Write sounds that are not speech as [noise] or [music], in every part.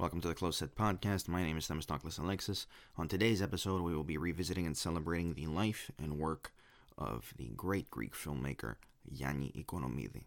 Welcome to the Close Set Podcast. My name is Themistocles Alexis. On today's episode, we will be revisiting and celebrating the life and work of the great Greek filmmaker Yanni Economidis.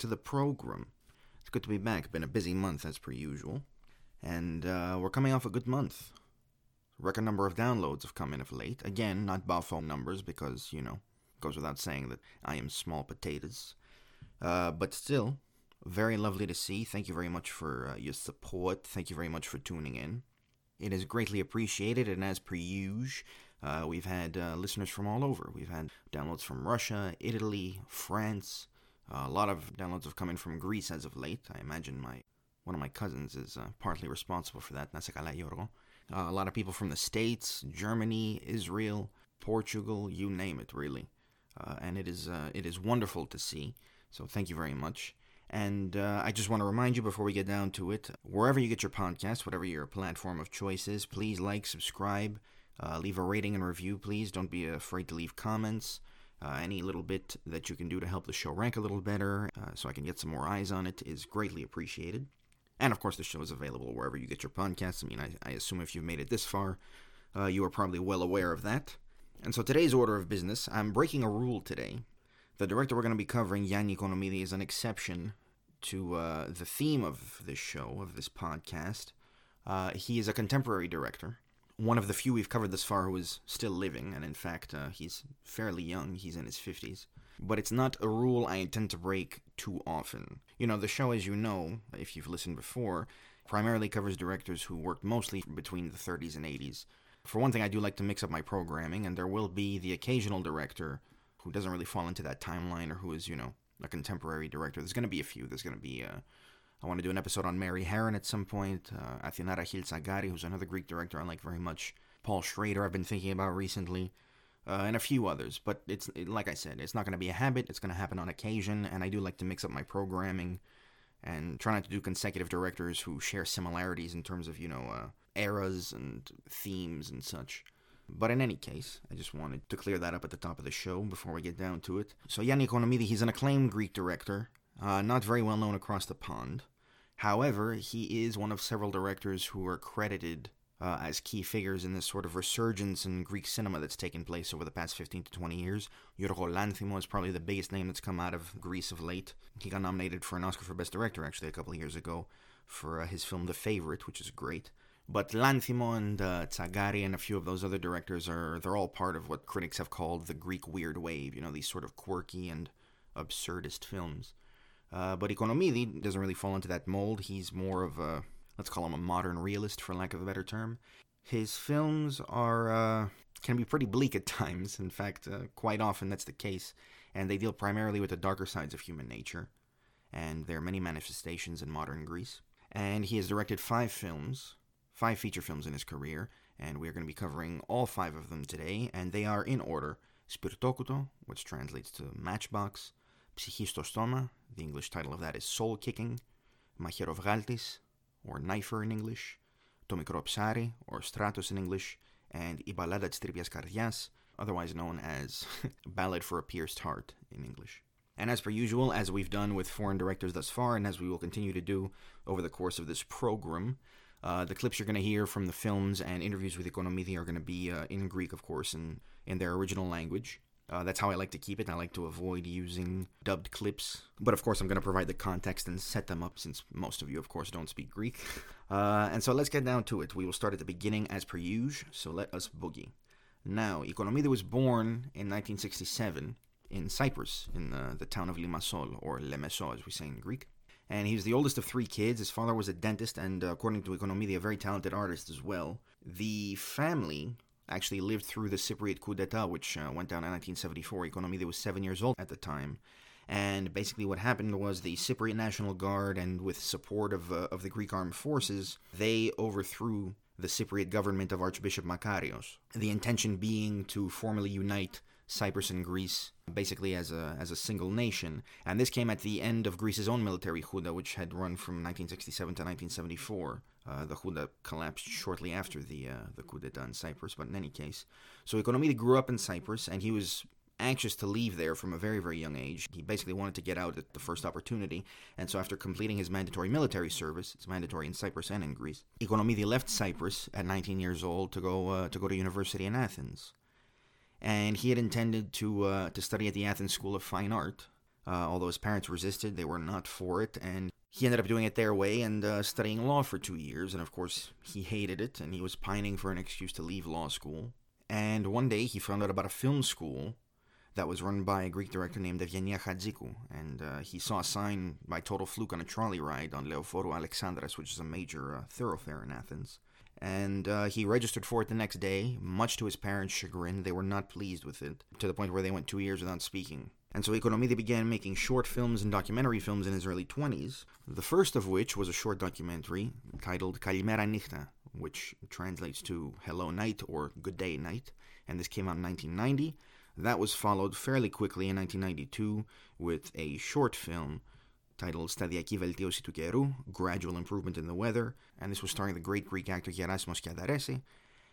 To the program. It's good to be back. Been a busy month as per usual, and uh, we're coming off a good month. Record number of downloads have come in of late. Again, not Buffalo numbers because you know goes without saying that I am small potatoes, uh, but still very lovely to see. Thank you very much for uh, your support. Thank you very much for tuning in. It is greatly appreciated, and as per usual, uh, we've had uh, listeners from all over. We've had downloads from Russia, Italy, France. Uh, a lot of downloads have come in from Greece as of late. I imagine my one of my cousins is uh, partly responsible for that. Nasekala Yorgo. Uh, a lot of people from the States, Germany, Israel, Portugal, you name it, really. Uh, and it is it is wonderful to see. So thank you very much. And uh, I just want to remind you before we get down to it wherever you get your podcast, whatever your platform of choice is, please like, subscribe, uh, leave a rating and review, please. Don't be afraid to leave comments. Uh, any little bit that you can do to help the show rank a little better uh, so I can get some more eyes on it is greatly appreciated. And of course, the show is available wherever you get your podcasts. I mean, I, I assume if you've made it this far, uh, you are probably well aware of that. And so today's order of business, I'm breaking a rule today. The director we're going to be covering, Yanni Economidis, is an exception to uh, the theme of this show, of this podcast. Uh, he is a contemporary director, one of the few we've covered thus far who is still living, and in fact, uh, he's fairly young, he's in his 50s. But it's not a rule I intend to break too often. You know, the show, as you know, if you've listened before, primarily covers directors who worked mostly between the 30s and 80s. For one thing, I do like to mix up my programming, and there will be the occasional director who doesn't really fall into that timeline or who is, you know, a contemporary director. There's going to be a few. There's going to be, uh, I want to do an episode on Mary Harron at some point. Uh, Athina Rachel Tsangari, who's another Greek director I like very much. Paul Schrader, I've been thinking about recently. Uh, and a few others, but it's it, like I said, it's not going to be a habit. It's going to happen on occasion, and I do like to mix up my programming and try not to do consecutive directors who share similarities in terms of you know uh, eras and themes and such. But in any case, I just wanted to clear that up at the top of the show before we get down to it. So Yanni Economidis, he's an acclaimed Greek director, uh, not very well known across the pond. However, he is one of several directors who are credited uh, as key figures in this sort of resurgence in Greek cinema that's taken place over the past 15 to 20 years. Yorgo Lanthimos is probably the biggest name that's come out of Greece of late. He got nominated for an Oscar for Best Director actually a couple of years ago for uh, his film The Favorite, which is great. But Lanthimo and uh, Tsangari and a few of those other directors are they're all part of what critics have called the Greek weird wave. You know, these sort of quirky and absurdist films. Uh, but Economidis doesn't really fall into that mold. He's more of a let's call him a modern realist, for lack of a better term. His films are uh, can be pretty bleak at [laughs] times. In fact, uh, quite often that's the case, and they deal primarily with the darker sides of human nature. And there are many manifestations in modern Greece. And he has directed five films, five feature films in his career, and we're going to be covering all five of them today, and they are in order Spirtokouto, which translates to Matchbox, Psychistostoma, the English title of that is Soul Kicking, Macherovgaltis, or Knifer in English, To Mikro Psari, or Stratos in English, and I Ballada της Τρύπιας Καρδιάς, otherwise known as [laughs] Ballad for a Pierced Heart in English. And as per usual, as we've done with foreign directors thus far, and as we will continue to do over the course of this program, uh, the clips you're going to hear from the films and interviews with Economidis are going to be uh, in Greek, of course, and in their original language. Uh, that's how I like to keep it. I like to avoid using dubbed clips. But of course, I'm going to provide the context and set them up since most of you, of course, don't speak Greek. [laughs] Uh, and so let's get down to it. We will start at the beginning as per usual, so let us boogie. Now, Economidis was born in 1967 in Cyprus, in the, the town of Limassol, or Lemesso as we say in Greek. And he was the oldest of three kids. His father was a dentist, and uh, according to Economidis, a very talented artist as well. The family actually lived through the Cypriot coup d'etat, which uh, went down in 1974. Economidis was seven years old at the time. And basically, what happened was the Cypriot National Guard, and with support of, uh, of the Greek armed forces, they overthrew the Cypriot government of Archbishop Makarios. The intention being to formally unite Cyprus and Greece basically as a as a single nation. And this came at the end of Greece's own military junta, which had run from 1967 to 1974. Uh, the junta collapsed shortly after the uh, the coup d'état in Cyprus, but in any case, so Economidis grew up in Cyprus, and he was anxious to leave there from a very, very young age. He basically wanted to get out at the first opportunity, and so after completing his mandatory military service, it's mandatory in Cyprus and in Greece, Economidis left Cyprus at 19 years old to go uh, to go to university in Athens, and he had intended to uh, to study at the Athens School of Fine Art. Uh, although his parents resisted, they were not for it, and he ended up doing it their way and uh, studying law for two years. And of course, he hated it, and he was pining for an excuse to leave law school. And one day, he found out about a film school that was run by a Greek director named Evgenia Hadzikou, and uh, he saw a sign by total fluke on a trolley ride on Leoforu Alexandras, which is a major uh, thoroughfare in Athens. And uh, he registered for it the next day. Much to his parents' chagrin, they were not pleased with it, to the point where they went two years without speaking. And so Economide began making short films and documentary films in his early 20s, the first of which was a short documentary titled Calimera Nichta, which translates to Hello Night or Good Day Night, and this came out in 1990. That was followed fairly quickly in 1992 with a short film titled Stadiaki Veltiosi του Gradual Improvement in the Weather, and this was starring the great Greek actor Gerasimos Skiadaresi,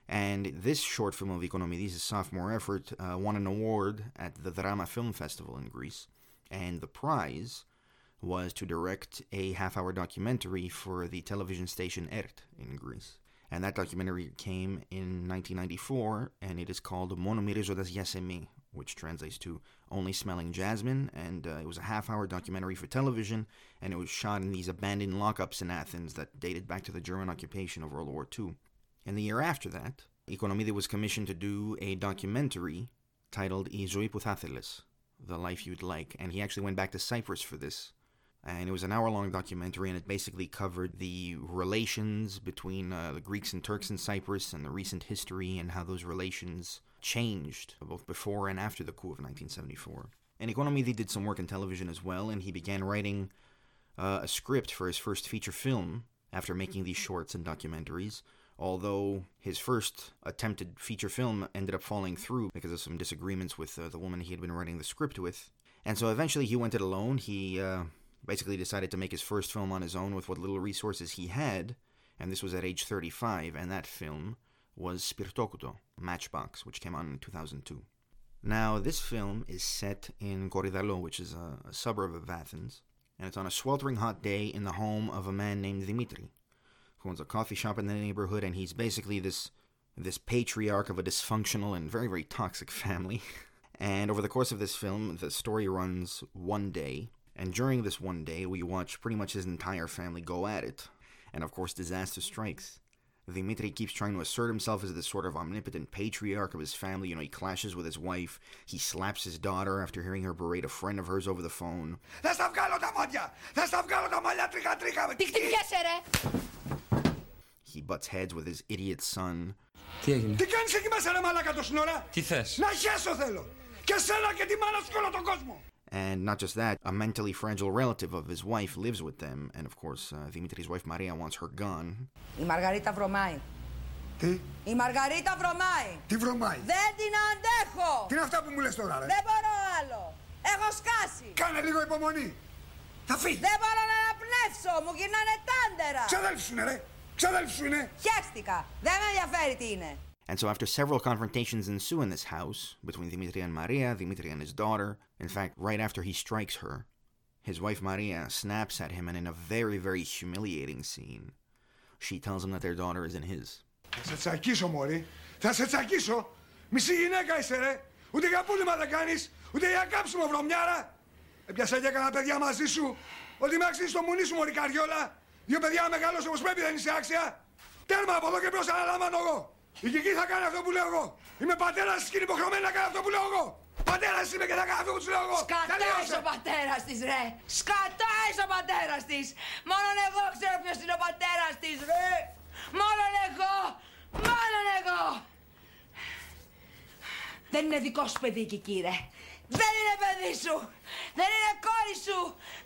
and this short film of Economidis' sophomore effort uh, won an award at the Drama Film Festival in Greece, and the prize was to direct a half-hour documentary for the television station ERT in Greece. And that documentary came in 1994, and it is called Mono Mirizodas Yasemi, which translates to Only Smelling Jasmine. And uh, it was a half hour documentary for television, and it was shot in these abandoned lockups in Athens that dated back to the German occupation of World War II. And the year after that, Economidis was commissioned to do a documentary titled I Zoi Pouthatheles, The Life You'd Like, and he actually went back to Cyprus for this and it was an hour long documentary and it basically covered the relations between uh, the Greeks and Turks in Cyprus and the recent history and how those relations changed both before and after the coup of 1974. And Economidis did some work in television as well, and he began writing uh, a script for his first feature film after making these shorts and documentaries. Although his first attempted feature film ended up falling through because of some disagreements with uh, the woman he had been writing the script with. And so eventually he went it alone. He uh, basically decided to make his first film on his own with what little resources he had, and this was at age 35, and that film was Spirtokouto, Matchbox, which came out in 2002. Now, this film is set in Korydallo, which is a, a suburb of Athens, and it's on a sweltering hot day in the home of a man named Dimitri, owns a coffee shop in the neighborhood, and he's basically this this patriarch of a dysfunctional and very, very toxic [laughs] family. and over the course of this film, the story runs one day and during this one day, we watch pretty much his entire family go at it. And of course, disaster strikes. Dimitri keeps trying to assert himself as this sort of omnipotent patriarch of his family. You know, he clashes with his wife. He slaps his daughter after hearing her berate a friend of hers over the phone. He butts heads with his idiot son. Τι έγινε. Τι κάνεις εκεί μέσα ρε μαλάκα το σύνορα. Τι θες. Να χέσω θέλω. Και σένα και τη μάνα σου και όλο τον κόσμο. And not just that, a mentally fragile relative of his wife lives with them, and of course, uh, Dimitri's wife Maria wants her gone. Η Μαργαρίτα βρωμάει. Τι? Η Μαργαρίτα βρωμάει. Τι βρωμάει. Δεν την αντέχω. Τι είναι αυτά που μου λες τώρα, ρε. Δεν μπορώ άλλο. Έχω σκάσει. Κάνε λίγο υπομονή. Θα φύγει. Δεν μπορώ να αναπνεύσω. Μου γυρνάνε τάντερα. Ξαδέλφη σου είναι, ρε. Ξαδέλφη σου είναι. Χαίστηκα. Δεν με ενδιαφέρει τι είναι. And so, after several confrontations ensue in this house between Dimitri and Maria, Dimitri and his daughter, in fact, right after he strikes her, his wife Maria snaps at him, and in a very, very humiliating scene, she tells him that their daughter isn't his. Θα σε τσακίσω, Μωρή. Θα σε τσακίσω. Μισή γυναίκα είσαι, ρε. Ούτε για πούλημα δεν κάνεις, ούτε για κάψιμο βρωμιάρα. Έπιασα και έκανα παιδιά μαζί σου. Ότι με αξίζει το μουνί σου, Μωρή Καριόλα. Δύο παιδιά μεγάλωσε όπως πρέπει δεν είσαι άξια. Τέρμα από εδώ και μπρος αναλαμβάνω εγώ. Η Κική θα κάνει αυτό που λέω εγώ. Είμαι πατέρας τη και είναι υποχρεωμένη να κάνει αυτό που λέω εγώ. Πατέρας είμαι και θα κάνει αυτό που του λέω εγώ. Σκατάει ο πατέρας της, ρε. Σκατάει ο πατέρας της. Μόνο εγώ ξέρω ποιος είναι ο πατέρας της, ρε. Μόνο εγώ. Μόνο εγώ. Δεν είναι δικό σου παιδί, Κική, ρε. Δεν είναι παιδί σου. Δεν είναι κόρη σου.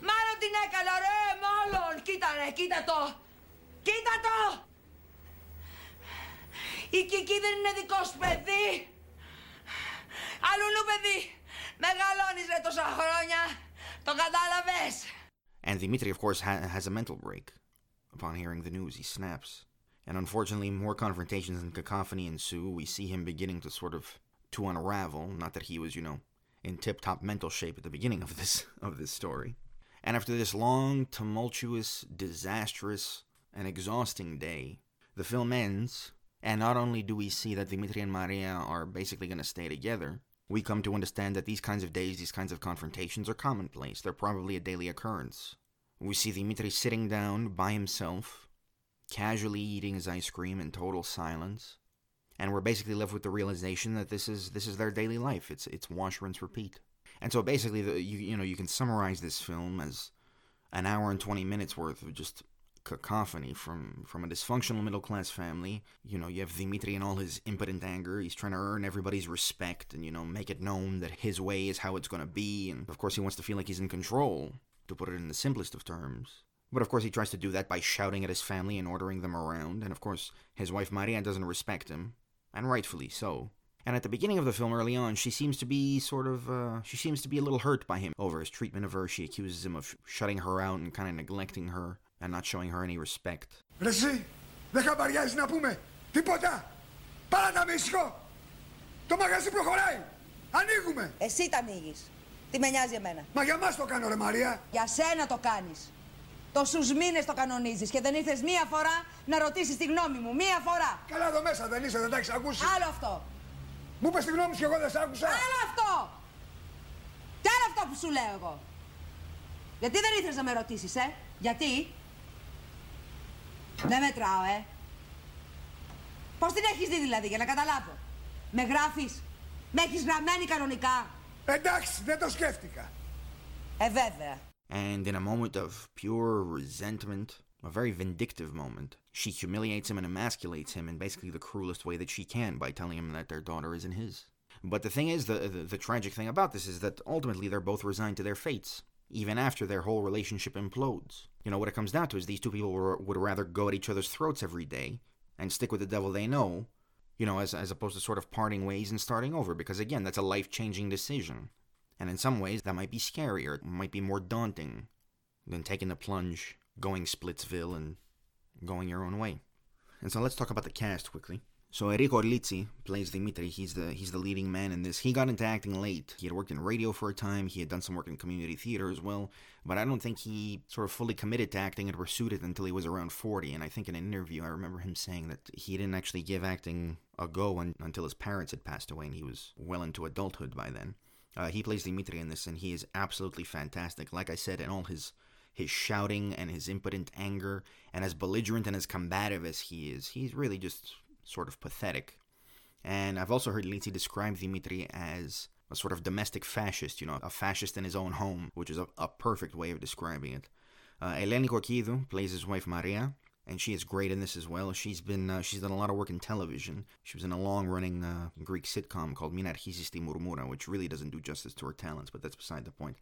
Μάλλον την έκανα, ρε, μάλλον. Κοίτα, ρε, κοίτα το. Κοίτα το. Η Κική δεν είναι δικό σου παιδί. Αλλουνού παιδί. Μεγαλώνεις, ρε, τόσα χρόνια. Το κατάλαβες. And Dimitri, of course, ha- has a mental break. Upon hearing the news, he snaps. And unfortunately, more confrontations and cacophony ensue. We see him beginning to sort of to unravel. Not that he was, you know, in tip-top mental shape at the beginning of this [laughs] of this story. And after this long, tumultuous, disastrous, and exhausting day, the film ends. And not only do we see that Dimitri and Maria are basically going to stay together, we come to understand that these kinds of days, these kinds of confrontations are commonplace. They're probably a daily occurrence. We see Dimitri sitting down by himself, casually eating his ice cream in total silence, and we're basically left with the realization that this is this is their daily life. It's it's wash, rinse, repeat. And so basically, the, you you know you can summarize this film as an hour and twenty minutes worth of just cacophony from from a dysfunctional middle class family. You know, you have Dimitri and all his impotent anger. He's trying to earn everybody's respect and you know make it known that his way is how it's going to be. And of course, he wants to feel like he's in control, to put it in the simplest of terms. But of course, he tries to do that by shouting at his family and ordering them around. And of course, his wife Maria doesn't respect him, and rightfully so. And at the beginning of the film, early on, she seems to be sort of, uh, she seems to be a little hurt by him over his treatment of her. She accuses him of shutting her out and kind of neglecting her and not showing her any respect. Ρε εσύ, δεν χαμπαριάζεις να πούμε. Τίποτα. Πάρα τα μίσικο. Το μαγαζί προχωράει. Ανοίγουμε. Εσύ τα ανοίγει. Τι με νοιάζει εμένα. Μα για μας το κάνω ρε Μαρία. Για σένα το κάνει. Τόσους μήνες το κανονίζεις και δεν ήρθες μία φορά να ρωτήσεις τη γνώμη μου. Μία φορά. Καλά εδώ μέσα δεν είσαι, δεν τα έχεις ακούσει. Άλλο αυτό. Μου είπες τη γνώμη σου και εγώ δεν σ' άκουσα. Άλλο αυτό. Κι άλλο αυτό που σου λέω εγώ. Γιατί δεν ήθελες να με ρωτήσεις, ε; Γιατί; Δεν μετράω, ε. Πώς την έχεις δει δηλαδή, για να καταλάβω; Με γράφεις; Με έχεις γραμμένη κανονικά; Εντάξει, δεν το σκέφτηκα. Ε, βέβαια. And in a moment of pure resentment, a very vindictive moment, she humiliates him and emasculates him in basically the cruelest way that she can by telling him that their daughter isn't his. But the thing is, the, the, the tragic thing about this is that ultimately they're both resigned to their fates, even after their whole relationship implodes. You know, what it comes down to is these two people were, would rather go at each other's throats every day and stick with the devil they know, you know, as, as opposed to sort of parting ways and starting over, because again, that's a life changing decision. And in some ways, that might be scarier, it might be more daunting than taking the plunge, going Splitsville, and going your own way. And so let's talk about the cast quickly. So Errikos Litsis plays Dimitri. He's the he's the leading man in this. He got into acting late. He had worked in radio for a time. He had done some work in community theater as well. But I don't think he sort of fully committed to acting and pursued it until he was around 40. And I think in an interview, I remember him saying that he didn't actually give acting a go un- until his parents had passed away and he was well into adulthood by then. Uh, he plays Dimitri in this, and he is absolutely fantastic. Like I said, in all his his shouting and his impotent anger, and as belligerent and as combative as he is, he's really just sort of pathetic. And I've also heard Litsi describe Dimitri as a sort of domestic fascist, you know, a fascist in his own home, which is a, a perfect way of describing it. Uh, Eleni Korkidou plays his wife Maria, and she is great in this as well. She's been uh, she's done a lot of work in television. She was in a long-running uh, Greek sitcom called Mina Murmura, which really doesn't do justice to her talents, but that's beside the point.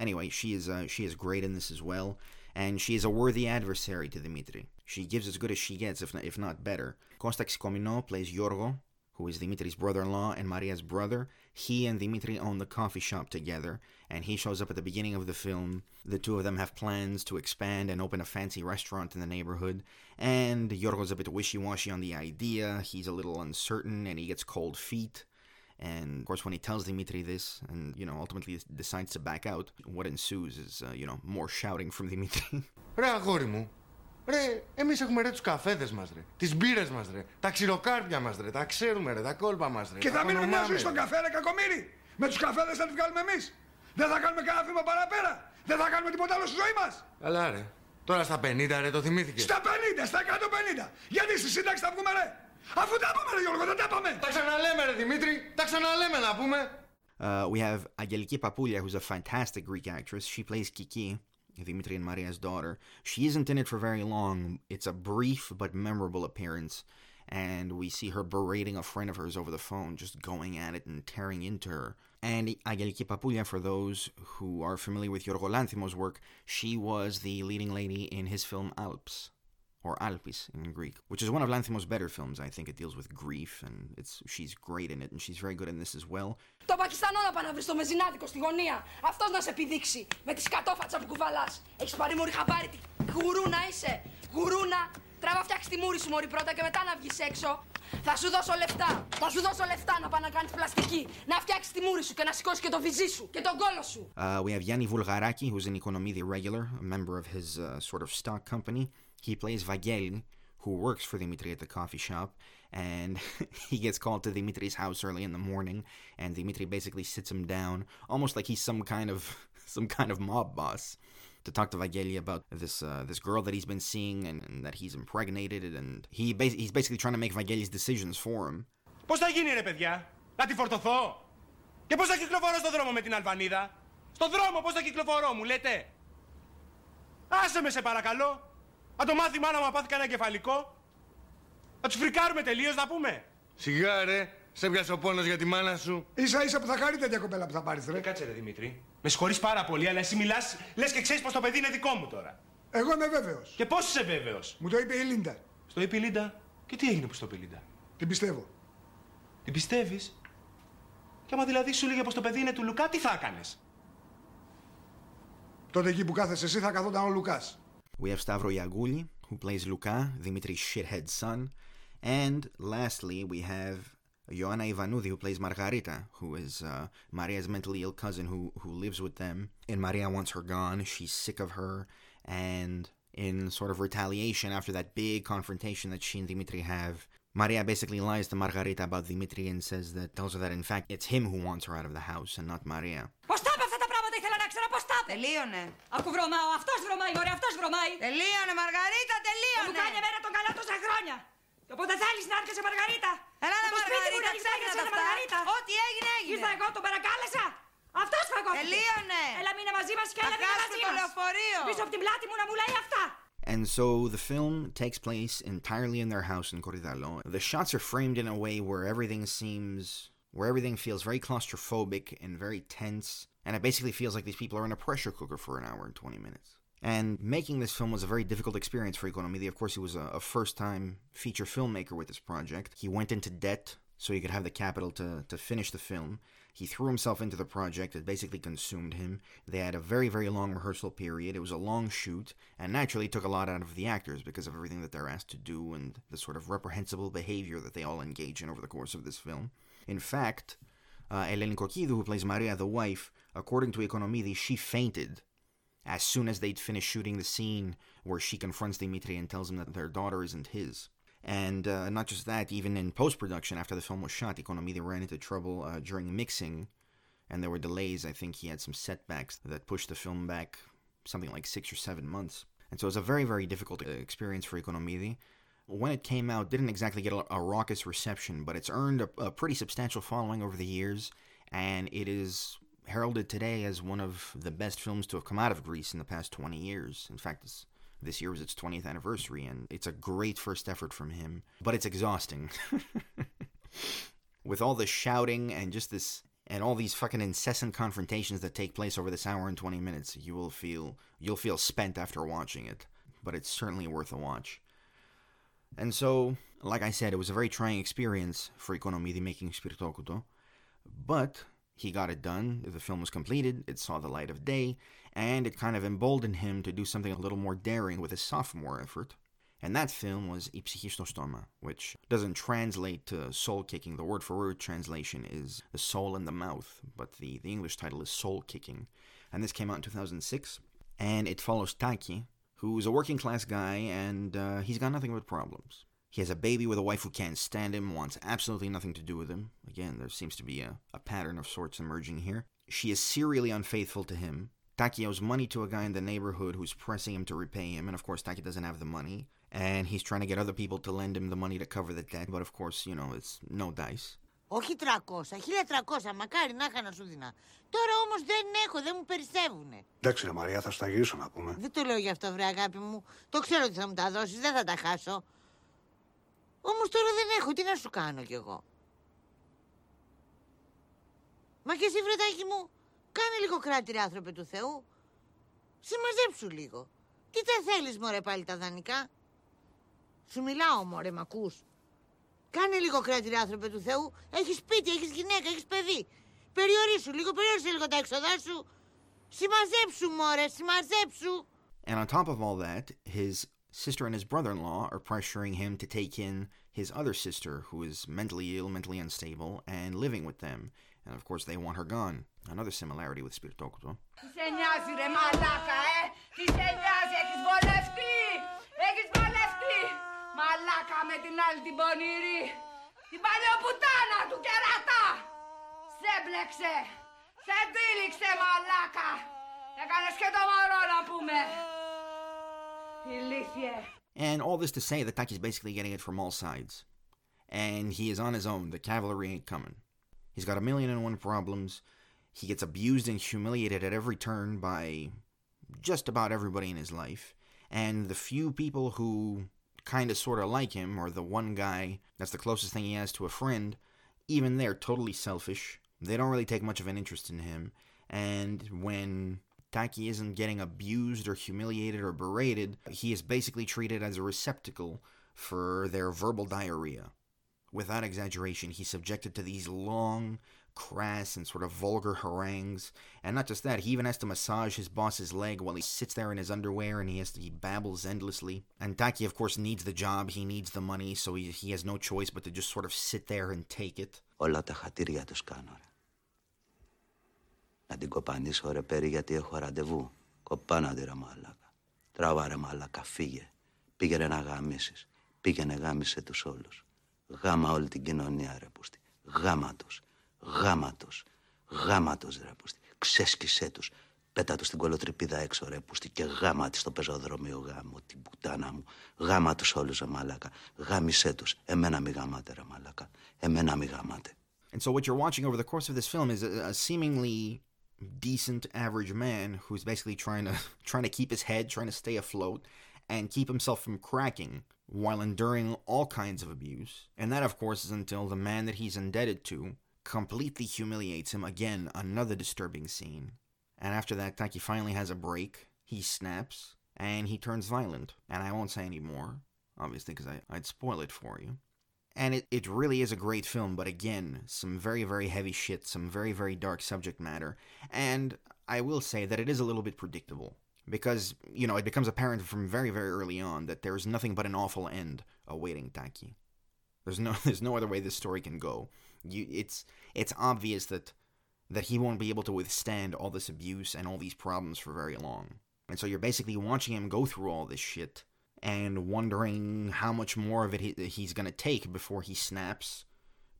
Anyway, she is uh, she is great in this as well, and she is a worthy adversary to Dimitri. She gives as good as she gets, if not, if not better. Kostas Xikomino plays Yorgo, who is Dimitri's brother-in-law and Maria's brother. He and Dimitri own the coffee shop together, and he shows up at the beginning of the film. The two of them have plans to expand and open a fancy restaurant in the neighborhood, and Yorgo's a bit wishy-washy on the idea. He's a little uncertain, and he gets cold feet. And of course, when he tells Dimitri this, and you know, ultimately decides to back out, what ensues is, uh, you know, more shouting from Dimitri. [laughs] Ρε αγόρι μου, ρε, εμείς έχουμε ρε τους καφέδες μας ρε, τις μπύρες μας ρε, τα ξηροκάρπια μας ρε, τα ξέρουμε ρε, τα κόλπα μας ρε. Και τα θα μείνουμε μια κονομάμε, ζωή στον ρε. καφέ, ρε κακομύρι. Με τους καφέδες θα τη βγάλουμε εμείς. Δεν θα κάνουμε κανένα βήμα παραπέρα. Δεν θα κάνουμε τίποτα άλλο στη ζωή μας. Καλά ρε, τώρα στα 50 ρε το θυμήθηκες. Στα 50, στα 150. Γιατί στη σύνταξη θα βγούμε, ρε; Αφού τα πάμε, ρε Γιώργο, δεν τα πάμε. Τα ξαναλέμε ρε Δημήτρη, τα ξαναλέμε να πούμε. Uh, we have Angeliki Papoulia, who's a fantastic Greek actress. She plays Kiki, Dimitri and Maria's daughter. She isn't in it for very long. It's a brief but memorable appearance, and we see her berating a friend of hers over the phone, just going at it and tearing into her. And Angeliki Papoulia, for those who are familiar with Yorgo Lanthimos' work, she was the leading lady in his film Alps, or Alpis in Greek, which is one of Lanthimos' better films. I think it deals with grief, and it's she's great in it, and she's very good in this as well. Το Πακιστανό να πάει να βρει στο μεζινάτικο στη γωνία. Αυτός να σε επιδείξει με τη σκατόφατσα που κουβαλάς. Έχεις πάρει μωρή χαμπάρι. Τι γουρούνα είσαι. Γουρούνα. Τραβά φτιάξει τη μούρη σου μωρή πρώτα και μετά να βγεις έξω. Θα σου δώσω λεφτά. Θα σου δώσω λεφτά να πάει να κάνεις πλαστική. Να φτιάξεις τη μούρη σου και να σηκώσει και το βυζί σου και τον κόλο σου. Uh, we have Yanni Vulgaraki, who's an Economidi regular, a member of his uh, sort of stock company. He plays Vageli, who works for Dimitri at the coffee shop, and [laughs] he gets called to Dimitri's house early in the morning, and Dimitri basically sits him down, almost like he's some kind of [laughs] some kind of mob boss, to talk to Vageli about this uh, this girl that he's been seeing and, and that he's impregnated, and he bas- he's basically trying to make Vageli's decisions for him. Πώς θα γίνει ρε παιδιά, να τη φορτωθώ. Και πώς θα κυκλοφορώ στον δρόμο με την Αλβανίδα. Στον δρόμο πώς θα κυκλοφορώ μου λέτε. Άσε με σε παρακαλώ. Να το μάθει η μάνα μου να πάθει κανένα κεφαλικό. Να τους φρικάρουμε τελείως να πούμε. Σιγά ρε, σε πιάσε ο πόνος για τη μάνα σου. σα ίσα που θα χαρεί τέτοια κοπέλα που θα πάρεις, ρε. Ε, κάτσε ρε Δημήτρη. Με συγχωρείς πάρα πολύ, αλλά εσύ μιλάς, λες και ξέρεις πως το παιδί είναι δικό μου τώρα. Εγώ είμαι βέβαιος. Και πώς είσαι βέβαιος; Μου το είπε η Λίντα. Στο είπε η Λίντα; Και τι έγινε που στο είπε η Λίντα; Την πιστεύω. Την πιστεύεις; Και άμα δηλαδή σου λέγε πως το παιδί είναι του Λουκά, τι θα έκανες; Τότε εκεί που κάθεσαι εσύ θα καθόταν ο Λουκάς. We have Stavro Iaguli, who plays Luca, Dimitri's shithead son. And lastly, we have Joanna Ivanudi, who plays Margarita, who is uh, Maria's mentally ill cousin who, who lives with them. And Maria wants her gone. She's sick of her. And in sort of retaliation after that big confrontation that she and Dimitri have, Maria basically lies to Margarita about Dimitri and says that tells her that in fact it's him who wants her out of the house and not Maria. What's that? Τελείωνε. Ακού βρωμάω, αυτός βρωμάει, μωρέ, αυτός βρωμάει. Τελείωνε, Μαργαρίτα, Δεν μου τελείωνε. κάνει εμένα τον καλά τόσα χρόνια. Και όποτε θέλεις να έρχεσαι, Μαργαρίτα; Έλα, ρε, Το σπίτι μου Μαργαρίτα, να ξέχνα ξέχεσαι, τα αυτά. Μαργαρίτα. Ό,τι έγινε, έγινε. Ήρθα εγώ, τον παρακάλεσα. Αυτός φαγώθηκε. Τελείωνε. Έλα μείνε μαζί μας και Θα έλα μείνε χάσουμε μαζί το μας. λεωφορείο. Πίσω από την πλάτη μου να μου λέει αυτά. And so the film takes place entirely in their house in Corridalo. The shots are framed in a way where everything seems, where everything feels very claustrophobic and very tense. And it basically feels like these people are in a pressure cooker for an hour and 20 minutes. And making this film was a very difficult experience for Economidi. Of course, he was a, a first time feature filmmaker with this project. He went into debt so he could have the capital to, to finish the film. He threw himself into the project. It basically consumed him. They had a very, very long rehearsal period. It was a long shoot, and naturally took a lot out of the actors because of everything that they're asked to do and the sort of reprehensible behavior that they all engage in over the course of this film. In fact, uh, Eleni who plays Maria, the wife, according to Economidi, she fainted as soon as they'd finished shooting the scene where she confronts Dimitri and tells him that their daughter isn't his. And uh, not just that, even in post production, after the film was shot, Economidi ran into trouble uh, during mixing, and there were delays. I think he had some setbacks that pushed the film back something like six or seven months. And so it was a very, very difficult uh, experience for Economidi. When it came out, didn't exactly get a, a raucous reception, but it's earned a, a pretty substantial following over the years, and it is heralded today as one of the best films to have come out of Greece in the past 20 years. In fact, it's, this year was its 20th anniversary, and it's a great first effort from him, but it's exhausting. [laughs] With all the shouting and just this, and all these fucking incessant confrontations that take place over this hour and 20 minutes, you will feel, you'll feel spent after watching it, but it's certainly worth a watch. And so, like I said, it was a very trying experience for Economidi making Spirtokouto, but he got it done, the film was completed, it saw the light of day, and it kind of emboldened him to do something a little more daring with his sophomore effort. And that film was I Psychistostoma, which doesn't translate to soul kicking. The word for word translation is the soul in the mouth, but the, the English title is soul kicking. And this came out in 2006, and it follows Taki, who's a working class guy, and uh, he's got nothing but problems. He has a baby with a wife who can't stand him, wants absolutely nothing to do with him. Again, there seems to be a, a pattern of sorts emerging here. She is serially unfaithful to him. Taki owes money to a guy in the neighborhood who's pressing him to repay him, and of course, Taki doesn't have the money. And he's trying to get other people to lend him the money to cover the debt, but of course, you know, it's no dice. Όχι 300, 1300, μακάρι να είχα να σου δίνα. Τώρα όμως δεν έχω, δεν μου περισσεύουνε. Εντάξει, ρε Μαρία, θα σου τα γυρίσω να πούμε. Δεν το λέω γι' αυτό, βρε αγάπη μου. Το ξέρω ότι θα μου τα δώσεις, δεν θα τα χάσω. Όμως τώρα δεν έχω, τι να σου κάνω κι εγώ; Μα και εσύ βρετάκι μου, κάνε λίγο κράτη ρε άνθρωπε του Θεού. Συμμαζέψου λίγο. Τι τα θέλεις μωρέ πάλι τα δανεικά; Σου μιλάω μωρέ μ' ακούς; Κάνε λίγο κράτη ρε άνθρωπε του Θεού. Έχεις σπίτι, έχεις γυναίκα, έχεις παιδί. Περιορίσου λίγο, περιόρισε λίγο τα έξοδά σου. Συμμαζέψου μωρέ, συμμαζέψου. And on top of all that, his sister and his brother in law are pressuring him to take in his other sister, who is mentally ill, mentally unstable, and living with them. And of course, they want her gone. Another similarity with Spirtokouto. Μαλάκα και το μωρό να πούμε and all this to say that Taki's basically getting it from all sides. And he is on his own. The cavalry ain't coming. He's got a million and one problems. He gets abused and humiliated at every turn by just about everybody in his life. And the few people who kind of sort of like him are the one guy that's the closest thing he has to a friend. Even they're totally selfish. They don't really take much of an interest in him. And when Taki isn't getting abused or humiliated or berated. He is basically treated as a receptacle for their verbal diarrhea. Without exaggeration, he's subjected to these long, crass, and sort of vulgar harangues. And not just that, he even has to massage his boss's leg while he sits there in his underwear and he has to, he babbles endlessly. And Taki, of course, needs the job, he needs the money, so he, he has no choice but to just sort of sit there and take it. Όλα τα χατήρια κάνω, ρε. Να την κοπανίσω, ρε, πέρι, γιατί έχω ραντεβού. Κοπάνα τη, ρε, μάλακα. Τράβα, ρε, μάλακα, φύγε. Πήγαινε να γαμίσεις. Πήγαινε γάμισε τους όλους. Γάμα όλη την κοινωνία, ρε, πούστη. Γάμα τους. Γάμα τους. Γάμα τους, ρε, πούστη. Ξέσκισέ τους. Πέτα τους την κολοτρυπίδα έξω, ρε, πούστη. Και γάμα της στο πεζοδρόμιο γάμο, την πουτάνα μου. Γάμα τους όλους, ρε, μάλακα. Γάμισε τους. Εμένα μη γαμάτε, ρε, μάλακα. Εμένα μη γαμάτε. And so what you're watching over the course of this film is a, a seemingly decent average man who's basically trying to [laughs] trying to keep his head, trying to stay afloat and keep himself from cracking while enduring all kinds of abuse. And that of course is until the man that he's indebted to completely humiliates him again, another disturbing scene. And after that, Taki finally has a break. He snaps and he turns violent. And I won't say any more, obviously, because I'd spoil it for you. And it, it really is a great film, but again, some very, very heavy shit, some very, very dark subject matter. And I will say that it is a little bit predictable. Because, you know, it becomes apparent from very, very early on that there's nothing but an awful end awaiting Taki. There's no [laughs] there's no other way this story can go. You it's it's obvious that that he won't be able to withstand all this abuse and all these problems for very long. And so you're basically watching him go through all this shit and wondering how much more of it he, he's going to take before he snaps,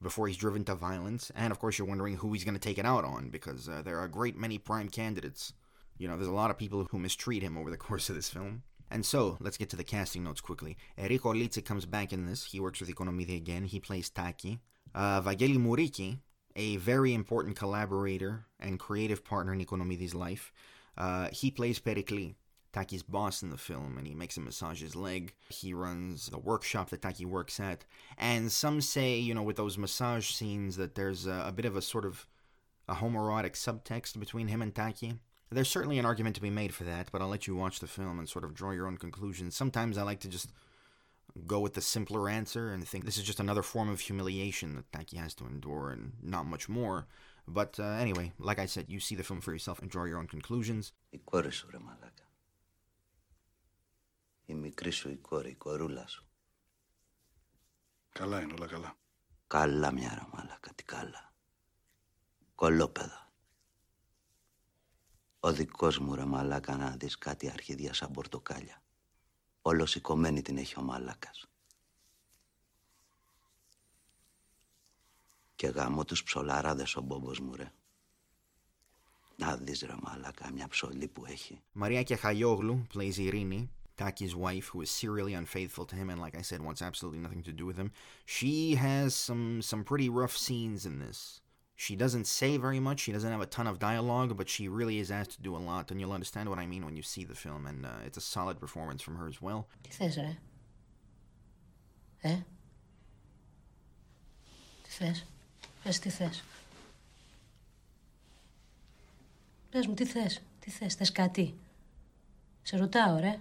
before he's driven to violence. And of course, you're wondering who he's going to take it out on because uh, there are a great many prime candidates. You know, there's a lot of people who mistreat him over the [laughs] course of this film. And so, let's get to the casting notes quickly. Enrico Litsi comes back in this. He works with Economide again. He plays Taki. Uh, Vageli Muriki, a very important collaborator and creative partner in Economide's life, uh, he plays Pericli, Taki's boss in the film, and he makes him massage his leg. He runs the workshop that Taki works at. And some say, you know, with those massage scenes, that there's a, a bit of a sort of a homoerotic subtext between him and Taki. There's certainly an argument to be made for that, but I'll let you watch the film and sort of draw your own conclusions. Sometimes I like to just go with the simpler answer and think this is just another form of humiliation that Taki has to endure and not much more. But uh, anyway, like I said, you see the film for yourself and draw your own conclusions. Η κόρη σου, ρε, μαλάκα. Η μικρή σου η κόρη, η κορούλα σου. Καλά είναι, όλα καλά. Καλά μια ρε μάλακα, τι καλά. Κολόπεδα. Ο δικός μου ρε μαλάκα να δεις κάτι αρχίδια σαν πορτοκάλια. Όλο σηκωμένη την έχει ο μαλάκας. Και γάμω τους ψολαράδες ο μπόμπος μου ρε. Να δεις ρε μαλάκα μια ψωλή που έχει. Maria Kechayoglu plays Irini, Taki's wife, who is serially unfaithful to him and, like I said, wants absolutely nothing to do with him. She has some some pretty rough scenes in this. She doesn't say very much. She doesn't have a ton of dialogue, but she really is asked to do a lot, and you'll understand what I mean when you see the film. And uh, it's a solid performance from her as well. Τι θες ρε Ε Τι θες Πες τι θες Πες μου, τι θες, τι θες, θες κάτι. Σε ρωτάω, ρε.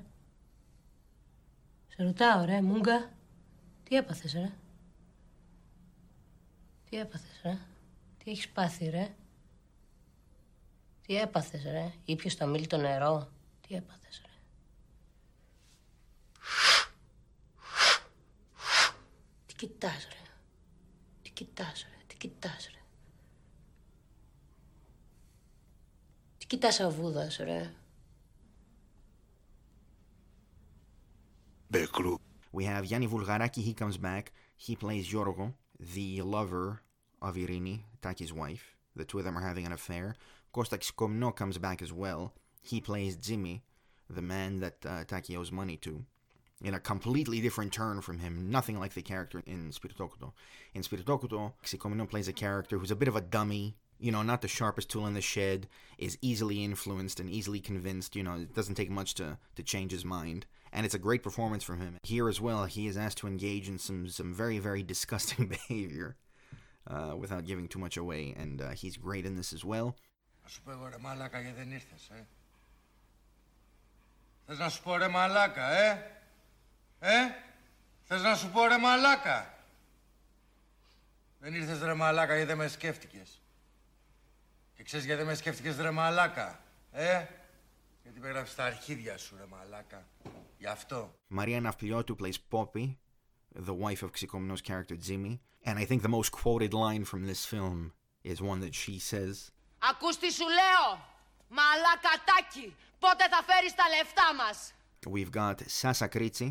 Σε ρωτάω, ρε, μούγκα. Τι έπαθες, ρε; Τι έπαθες, ρε; Τι έχεις πάθει, ρε; Τι έπαθες, ρε; Ήπιες το αμήλυτο νερό. Τι έπαθες, ρε; Τι κοιτάς, ρε; Τι κοιτάς, ρε; Τι κοιτάς, ρε; Τι κοιτάς αβούδας, ρε; We have Yanni Vulgaraki, he comes back. He plays Yorgo, the lover of Irini, Taki's wife. The two of them are having an affair. Kosta Xikomino comes back as well. He plays Jimmy, the man that uh, Taki owes money to. In a completely different turn from him, nothing like the character in Spirtokouto. In Spirtokouto, Xikomino plays a character who's a bit of a dummy, you know, not the sharpest tool in the shed, is easily influenced and easily convinced, you know, it doesn't take much to, to change his mind And it's a great performance from him. Here as well, he is asked to engage in some, some very, very disgusting behavior uh, without giving too much away, and uh, he's great in this as well. Να σου πω εγώ ρε μαλάκα γιατί δεν ήρθες, ε. Θες να σου πω ρε μαλάκα, ε. Ε. Θες να σου πω ρε μαλάκα. Δεν ήρθες ρε μαλάκα γιατί δεν με σκέφτηκες. Και ξέρεις γιατί δεν με σκέφτηκες ρε μαλάκα, ε. Γιατί με έγραψες τα αρχίδια σου ρε μαλάκα. Γι' αυτό. Plays Poppy, the wife of Xikomino's character Jimmy, and I think the most quoted line from this film is one that she says. Ακούς τι σου λέω, μαλακατάκι, πότε θα φέρεις τα λεφτά μας. We've got Sasa Kritsi,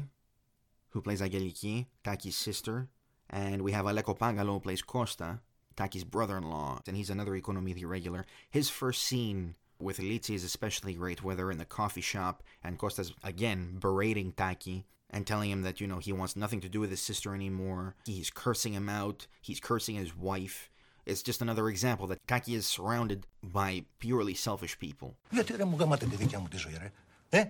who plays Ageliki, Taki's sister, and we have Aleko Pagalo, plays Costa, Taki's brother-in-law, and he's another Economy regular. His first scene with Litsi's especially great, whether in the coffee shop and Costas again berating Taki and telling him that, you know, he wants nothing to do with his sister anymore. He's cursing him out, he's cursing his wife. It's just another example that Taki is surrounded by purely selfish people. Γιατί ρε μου γάματε τη δικιά μου τη ζωή ρε. Ε?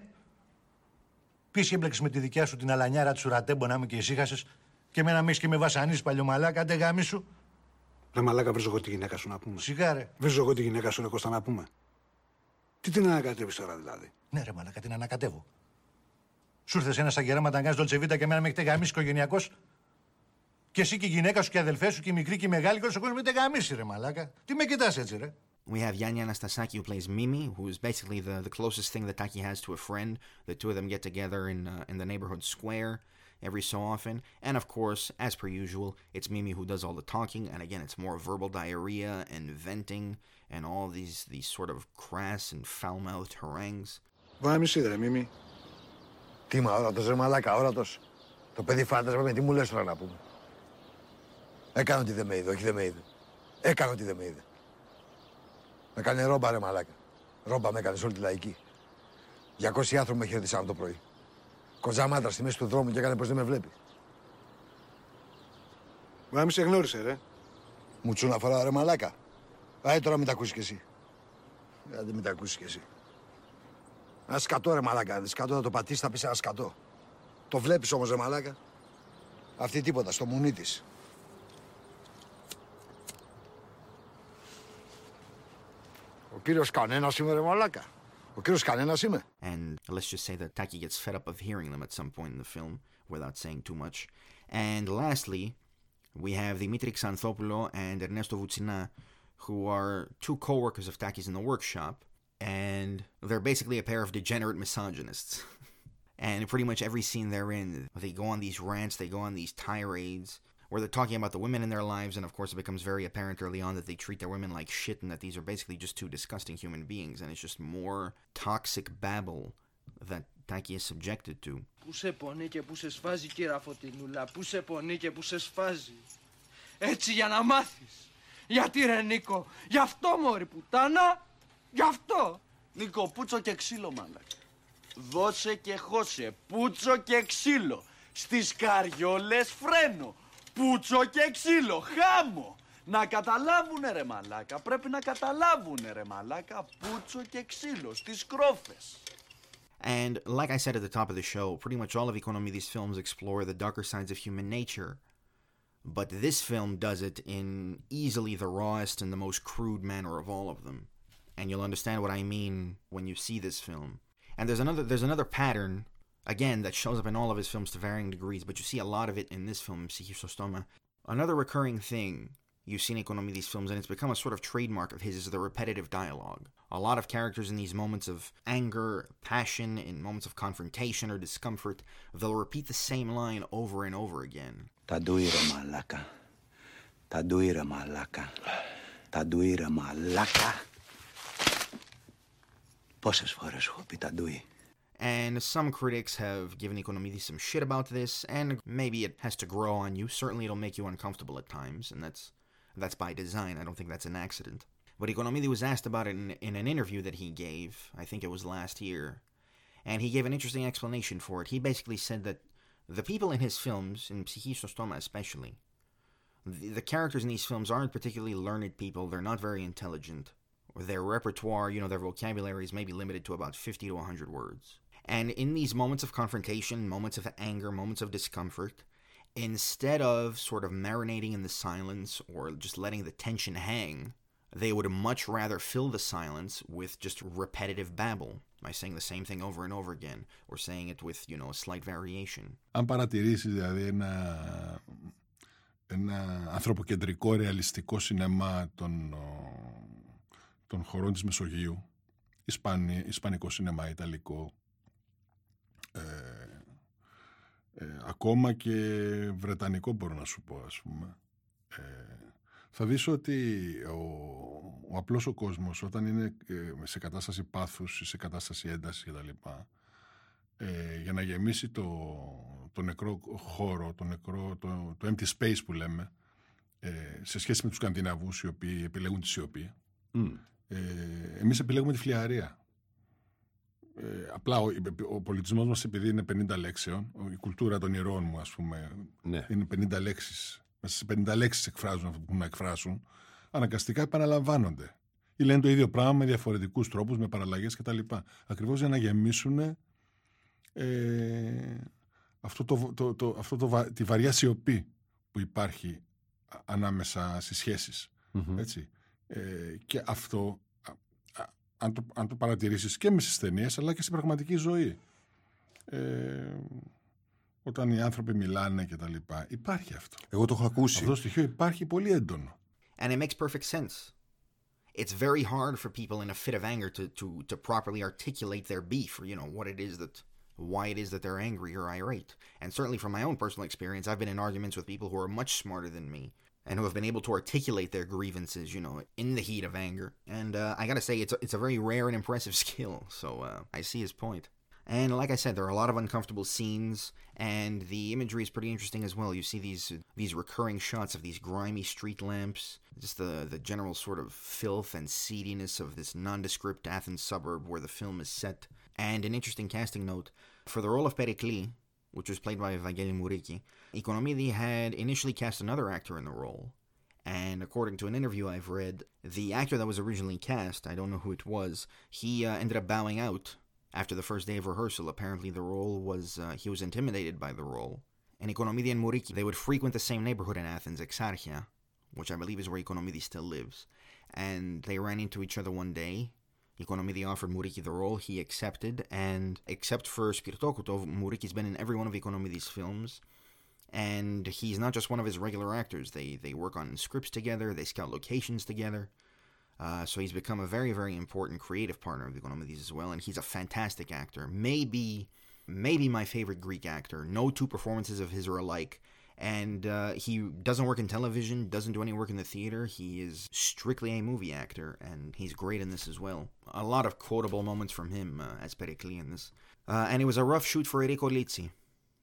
Πεις έμπλεξες με τη δικιά σου την αλανιάρα του ρατέμπο να είμαι και ησύχασες και με να μεις και με βασανίσεις παλιωμαλάκα, άντε γάμι σου. Ρε μαλάκα βρίζω εγώ τη γυναίκα σου να πούμε. Σιγά. Βρίζω εγώ τη γυναίκα σου ρε Κώστα να πούμε. Τι την ανακατεύεις τώρα δηλαδή. Ναι ρε μαλάκα, την ανακατεύω. Σου ήρθε ένα σαν γεράματα να κάνεις δολτσεβίτα και εμένα με έχετε γαμίσει οικογενειακός. Και εσύ και η γυναίκα σου και η αδελφέ σου και η μικρή και η μεγάλη και όλος ο κόσμος με έχετε γαμίσει ρε μαλάκα. Τι με κοιτάς έτσι ρε. We have Yanya Anastasaki who plays Mimi, who is basically the, the closest thing that Taki has to a friend. The two of them get together in uh, in the neighborhood square every so often. And of course, as per usual, it's Mimi who does all the talking. And again, it's more verbal diarrhea and venting and all these these sort of crass and foul-mouthed harangues. Βάμιση ρε Μίμη. Τι μα, όρατος ρε μαλάκα, όρατος. Το παιδί φάντασμα με τι μου λες τώρα να πούμε. Έκανε ότι δεν με είδε, όχι δεν με είδε. Έκανε ότι δεν με είδε. Με έκανε ρόμπα ρε μαλάκα. Ρόμπα με έκανες όλη τη λαϊκή. 200 άνθρωποι με χαιρετήσαν το πρωί. Κοζαμάτρα στη μέση του δρόμου και έκανε πως δεν με βλέπει. Βάμιση γνώρισε ρε. Μου τσούνα φορά ρε μαλάκα. Άι τώρα μην τα ακούσεις κι εσύ. Άντε μην τα ακούσεις κι εσύ. Ένα σκατό ρε μαλάκα. Ένα σκατό θα το πατήσεις, θα πεις ένα σκατό. Το βλέπεις όμως ρε μαλάκα. Αυτή τίποτα, στο μουνί της. Ο κύριος κανένας είμαι ρε μαλάκα. Ο κύριος κανένας είμαι. And let's just say that Taki gets fed up of hearing them at some point in the film without saying too much. And lastly, we have Dimitri Xanthopoulos and Ernesto Vucina, who are two co-workers of Taki's in the workshop, and they're basically a pair of degenerate misogynists. [laughs] and pretty much every scene they're in, they go on these rants, they go on these tirades, where they're talking about the women in their lives, and of course it becomes very apparent early on that they treat their women like shit and that these are basically just two disgusting human beings, and it's just more toxic babble that Taki is subjected to. Πού σε πονεί και πού σε σφάζει κύρα Φωτεινούλα Πού σε πονεί και πού σε σφάζει Έτσι για να μάθεις Γιατί ρε Νίκο Γι' αυτό μωρή πουτάνα Γι' αυτό Νίκο, πούτσο και ξύλο, μαλάκα. Δώσε και χώσε. Πούτσο και ξύλο. Στις καριόλες φρένο. Πούτσο και ξύλο. Χάμο. Να καταλάβουνε ρε μαλάκα. Πρέπει να καταλάβουνε ρε μαλάκα. Πούτσο και ξύλο. Στις κρόφες. And like I said at the top of the show, pretty much all of Economides films explore the darker sides of human nature. But this film does it in easily the rawest and the most crude manner of all of them. and you'll understand what I mean when you see this film. And there's another there's another pattern again that shows up in all of his films to varying degrees, but you see a lot of it in this film, Psychosostoma. Another recurring thing you've see in these films, and it's become a sort of trademark of his, is the repetitive dialogue. A lot of characters in these moments of anger, passion, in moments of confrontation or discomfort, they'll repeat the same line over and over again. Ταντούιρε μαλάκα. Ταντούιρε μαλάκα. Ταντούιρε μαλάκα. Πόσες φορές έχω πει ταντούι. And some critics have given Economidis some shit about this, and maybe it has to grow on you. Certainly it'll make you uncomfortable at times, and that's that's by design. I don't think that's an accident. But Economidi was asked about it in, in an interview that he gave, I think it was last year, and he gave an interesting explanation for it. He basically said that the people in his films, in Psychistostoma especially, the, the characters in these films aren't particularly learned people, they're not very intelligent. Their repertoire, you know, their vocabulary is maybe limited to about 50 to 100 words. And in these moments of confrontation, moments of anger, moments of discomfort, instead of sort of marinating in the silence or just letting the tension hang, they would much rather fill the silence with just repetitive babble by saying the same thing over and over again or saying it with, you know, a slight variation. Αν παρατηρήσεις δηλαδή ένα, ένα ανθρωποκεντρικό ρεαλιστικό σινεμά των, των χωρών της Μεσογείου, Ισπανι, Ισπανικό σινεμά, Ιταλικό, ε, ε, ακόμα και Βρετανικό μπορώ να σου πω ας πούμε, ε, θα δεις ότι ο, ο απλός ο κόσμος όταν είναι ε, σε κατάσταση πάθους ή σε κατάσταση έντασης κτλ. Ε, για να γεμίσει το, το νεκρό χώρο, το, νεκρό, το, το empty space που λέμε, ε, σε σχέση με τους Σκανδιναβούς οι οποίοι επιλέγουν τη σιωπή, mm. ε, εμείς επιλέγουμε τη φλιαρία. Ε, απλά ο, ο πολιτισμός μας επειδή είναι 50 λέξεων, η κουλτούρα των ηρώων μου ας πούμε ναι. είναι 50 λέξεις, μέσα σε 50 λέξεις εκφράζουν αυτό που να εκφράσουν, αναγκαστικά επαναλαμβάνονται. Ή λένε το ίδιο πράγμα με διαφορετικούς τρόπους, με παραλλαγές κτλ. Ακριβώς για να γεμίσουν ε, αυτό, το, το, το, αυτό το, τη βαριά σιωπή που υπάρχει ανάμεσα στις σχέσεις. Mm-hmm. Έτσι. Ε, και αυτό αν το, αν το παρατηρήσεις και μες στις ταινίες, αλλά και στην πραγματική ζωή. Ε, όταν οι άνθρωποι μιλάνε και τα λοιπά. Υπάρχει αυτό. Εγώ το έχω ακούσει. Αυτό το στοιχείο υπάρχει πολύ έντονο. And it makes perfect sense. It's very hard for people in a fit of anger to, to, to properly articulate their beef or, you know, what it is that, why it is that they're angry or irate. And certainly from my own personal experience, I've been in arguments with people who are much smarter than me and who have been able to articulate their grievances, you know, in the heat of anger. And uh, I gotta say, it's a, it's a very rare and impressive [laughs] skill. So uh, I see his point. And like I said, there are a lot of uncomfortable scenes, and the imagery is pretty interesting as well. You see these these recurring shots of these grimy street lamps, just the the general sort of filth and seediness of this nondescript Athens suburb where the film is set. And an interesting casting note for the role of Pericles, which was played by Vangeli Mouriki, Economidi had initially cast another actor in the role. And according to an interview I've read, the actor that was originally cast, I don't know who it was, he uh, ended up bowing out after the first day of rehearsal. Apparently, the role was, uh, he was intimidated by the role. And Economidi and Mouriki, they would frequent the same neighborhood in Athens, Exarchia, which I believe is where Economidi still lives. And they ran into each other one day, Economidi offered Mouriki the role, he accepted, and except for Spirtokouto, Mouriki's been in every one of Economidi's films, and he's not just one of his regular actors. They they work on scripts together, they scout locations together, uh, so he's become a very very important creative partner of Economidi's as well, and he's a fantastic actor. Maybe maybe my favorite Greek actor. No two performances of his are alike and uh, he doesn't work in television, doesn't do any work in the theater. He is strictly a movie actor, and he's great in this as well. A lot of quotable moments from him uh, as in this. Uh, and it was a rough shoot for Erriko Litsi.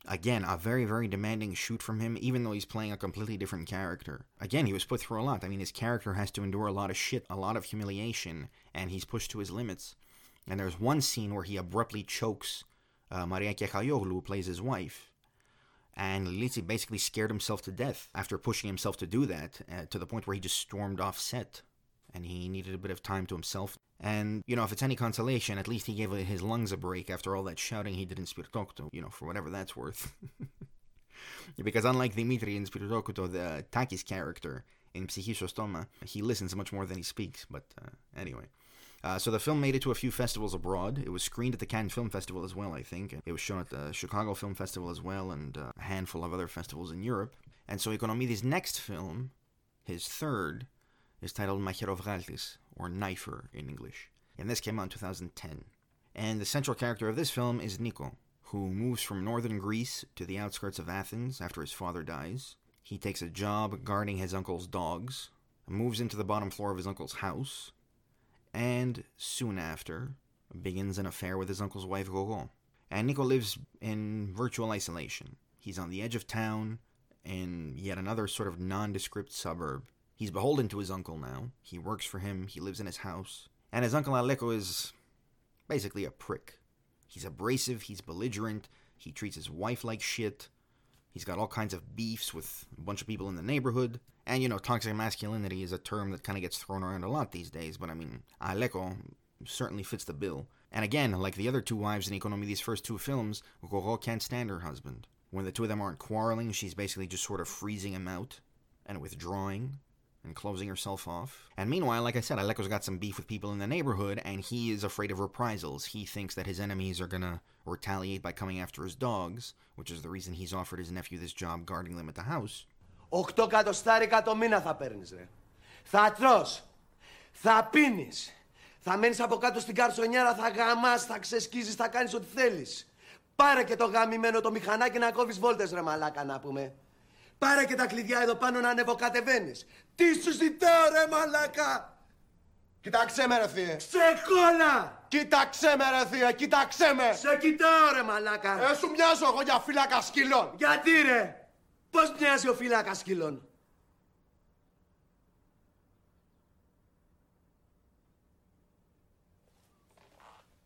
Again, a very, very demanding shoot from him, even though he's playing a completely different character. Again, he was put through a lot. I mean, his character has to endure a lot of shit, a lot of humiliation, and he's pushed to his limits. And there's one scene where he abruptly chokes uh, Maria Kechayoglu, who plays his wife, and Litsi basically scared himself to death after pushing himself to do that uh, to the point where he just stormed off set and he needed a bit of time to himself. And, you know, if it's any consolation, at least he gave his lungs a break after all that shouting he did in Spirtokouto, you know, for whatever that's worth. [laughs] because unlike Dimitri in Spirtokouto, the Takis character in Psychistostoma, he listens much more than he speaks. But uh, anyway. Uh, so the film made it to a few festivals abroad. It was screened at the Cannes Film Festival as well, I think. It was shown at the Chicago Film Festival as well, and uh, a handful of other festivals in Europe. And so Economides' next film, his third, is titled Macherovgaltis, or Knifer in English. And this came out in 2010. And the central character of this film is Nico, who moves from northern Greece to the outskirts of Athens after his father dies. He takes a job guarding his uncle's dogs, moves into the bottom floor of his uncle's house, and soon after begins an affair with his uncle's wife Gogo. And Nico lives in virtual isolation. He's on the edge of town in yet another sort of nondescript suburb. He's beholden to his uncle now. He works for him, he lives in his house. And his uncle Aleko is basically a prick. He's abrasive, he's belligerent, he treats his wife like shit. He's got all kinds of beefs with a bunch of people in the neighborhood. And, you know, toxic masculinity is a term that kind of gets thrown around a lot these days, but I mean, Aleko certainly fits the bill. And again, like the other two wives in Economides' first two films, Gogo can't stand her husband. When the two of them aren't quarreling, she's basically just sort of freezing him out and withdrawing and closing herself off. And meanwhile, like I said, Aleko's got some beef with people in the neighborhood, and he is afraid of reprisals. He thinks that his enemies are gonna retaliate by coming after his dogs, which is the reason he's offered his nephew this job guarding them at the house. Οκτώ κατοστάρικα το μήνα θα παίρνεις, ρε. Θα τρως. Θα πίνεις. Θα μένεις από κάτω στην καρσονιέρα, θα γαμάς, θα ξεσκίζεις, θα κάνεις ό,τι θέλεις. Πάρε και το γαμημένο το μηχανάκι να κόβεις βόλτες, ρε μαλάκα, να πούμε. Πάρε και τα κλειδιά εδώ πάνω να ανεβοκατεβαίνεις. Τι σου ζητάω, ρε μαλάκα. Κοίταξέ με, ρε θεία. Ξεκόλα! Κοίταξέ με, ρε θεία, κοίταξέ με. Σε κοιτάω, ρε μαλάκα. Ε, σου μοιάζω εγώ για φύλακα σκυλών. Γιατί, ρε; Πώς μοιάζει ο φύλακας σκυλών.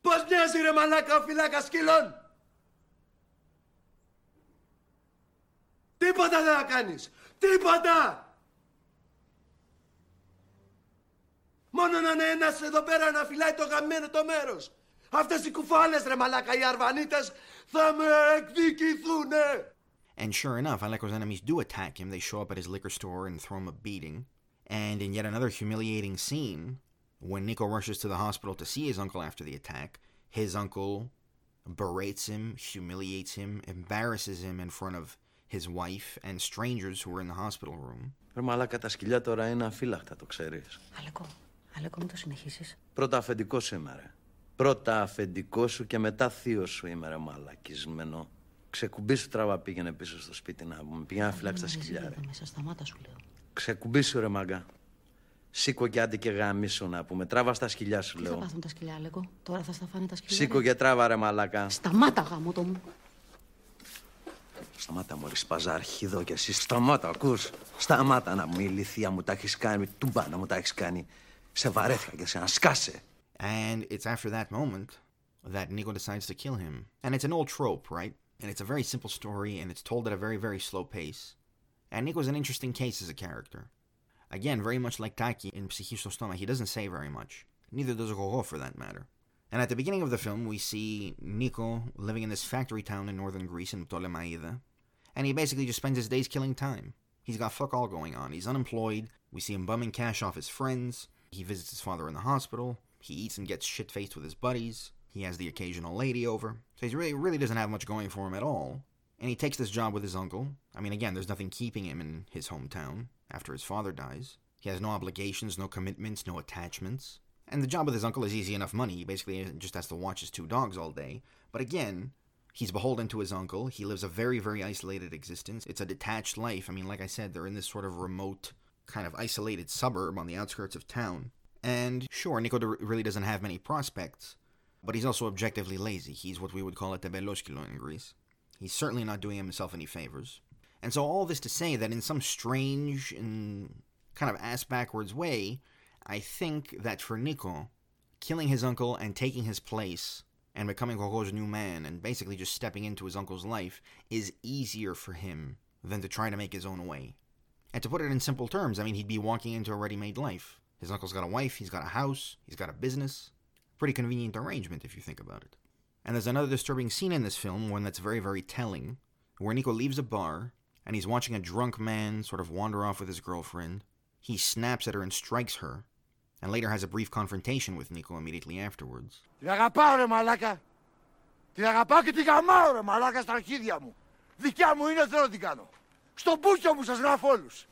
Πώς μοιάζει ρε μαλάκα ο φυλάκας σκυλών. Τίποτα δεν θα κάνεις. Τίποτα. Μόνο να είναι ένας εδώ πέρα να φυλάει το γαμμένο το μέρος. Αυτές οι κουφάλες ρε μαλάκα, οι αρβανίτες θα με εκδικηθούνε. And sure enough, Aleko's enemies do attack him. They show up at his liquor store and throw him a beating. And in yet another humiliating scene, when Nico rushes to the hospital to see his uncle after the attack, his uncle berates him, humiliates him, embarrasses him in front of his wife and strangers who were in the hospital room. Ρε μαλάκα, τα σκυλιά τώρα είναι αφύλακτα, το ξέρεις. Αλεκό, Αλεκό, μην το συνεχίσεις. Πρώτα αφεντικό σου είμαι, ρε. Πρώτα αφεντικό σου και μετά θείο σου είμαι, ρε μαλακισμένο. Ξεκουμπίσου τραβά πήγαινε πίσω στο σπίτι να πούμε. Πήγαινε να φυλάξει τα σκυλιά, ρε. Μέσα σταμάτα σου λέω. Ξεκουμπίσου ρε μάγκα. Σήκω και άντε και γαμίσου να πούμε. Τράβα στα σκυλιά σου, Τι θα λέω. πάθουν τα σκυλιά, Αλεκό. Τώρα θα στα φάνε τα σκυλιά. Σήκω και τράβα ρε μαλάκα. Σταμάτα, γάμο το μου. Σταμάτα μωρή σπαζά αρχίδο εσύ σταμάτα Σταμάτα να μου μου τα κάνει Τούμπα να μου τα κάνει Σε βαρέθηκα και σε And it's after that moment that Nico decides to kill him. And it's an old trope, right? And it's a very simple story and it's told at a very, very slow pace. And Nico's an interesting case as a character. Again, very much like Taki in Psychistostoma, he doesn't say very much. Neither does Roro for that matter. And at the beginning of the film, we see Nico living in this factory town in northern Greece in Ptolemaida, and he basically just spends his days killing time. He's got fuck all going on. He's unemployed. We see him bumming cash off his friends. He visits his father in the hospital. He eats and gets shit faced with his buddies. He has the occasional lady over. So he really, really doesn't have much going for him at all. And he takes this job with his uncle. I mean, again, there's nothing keeping him in his hometown after his father dies. He has no obligations, no commitments, no attachments. And the job with his uncle is easy enough money. He basically just has to watch his two dogs all day. But again, he's beholden to his uncle. He lives a very, very isolated existence. It's a detached life. I mean, like I said, they're in this sort of remote, kind of isolated suburb on the outskirts of town. And sure, Nico really doesn't have many prospects, but he's also objectively lazy. He's what we would call a tebeloskilo in Greece. He's certainly not doing himself any favors. And so, all this to say that in some strange and kind of ass backwards way, I think that for Nico, killing his uncle and taking his place and becoming Gogo's new man and basically just stepping into his uncle's life is easier for him than to try to make his own way. And to put it in simple terms, I mean, he'd be walking into a ready made life. His uncle's got a wife, he's got a house, he's got a business. Pretty convenient arrangement if you think about it. And there's another disturbing scene in this film, one that's very, very telling, where Nico leaves a bar and he's watching a drunk man sort of wander off with his girlfriend. He snaps at her and strikes her, and later has a brief confrontation with Nico immediately afterwards. Την αγαπάω ρε μαλάκα. Την αγαπάω και την γαμάω ρε μαλάκα στα αρχίδια μου. Δικιά μου είναι, θέλω να την κάνω. Στο μπούκιο μου σας γράφω όλους.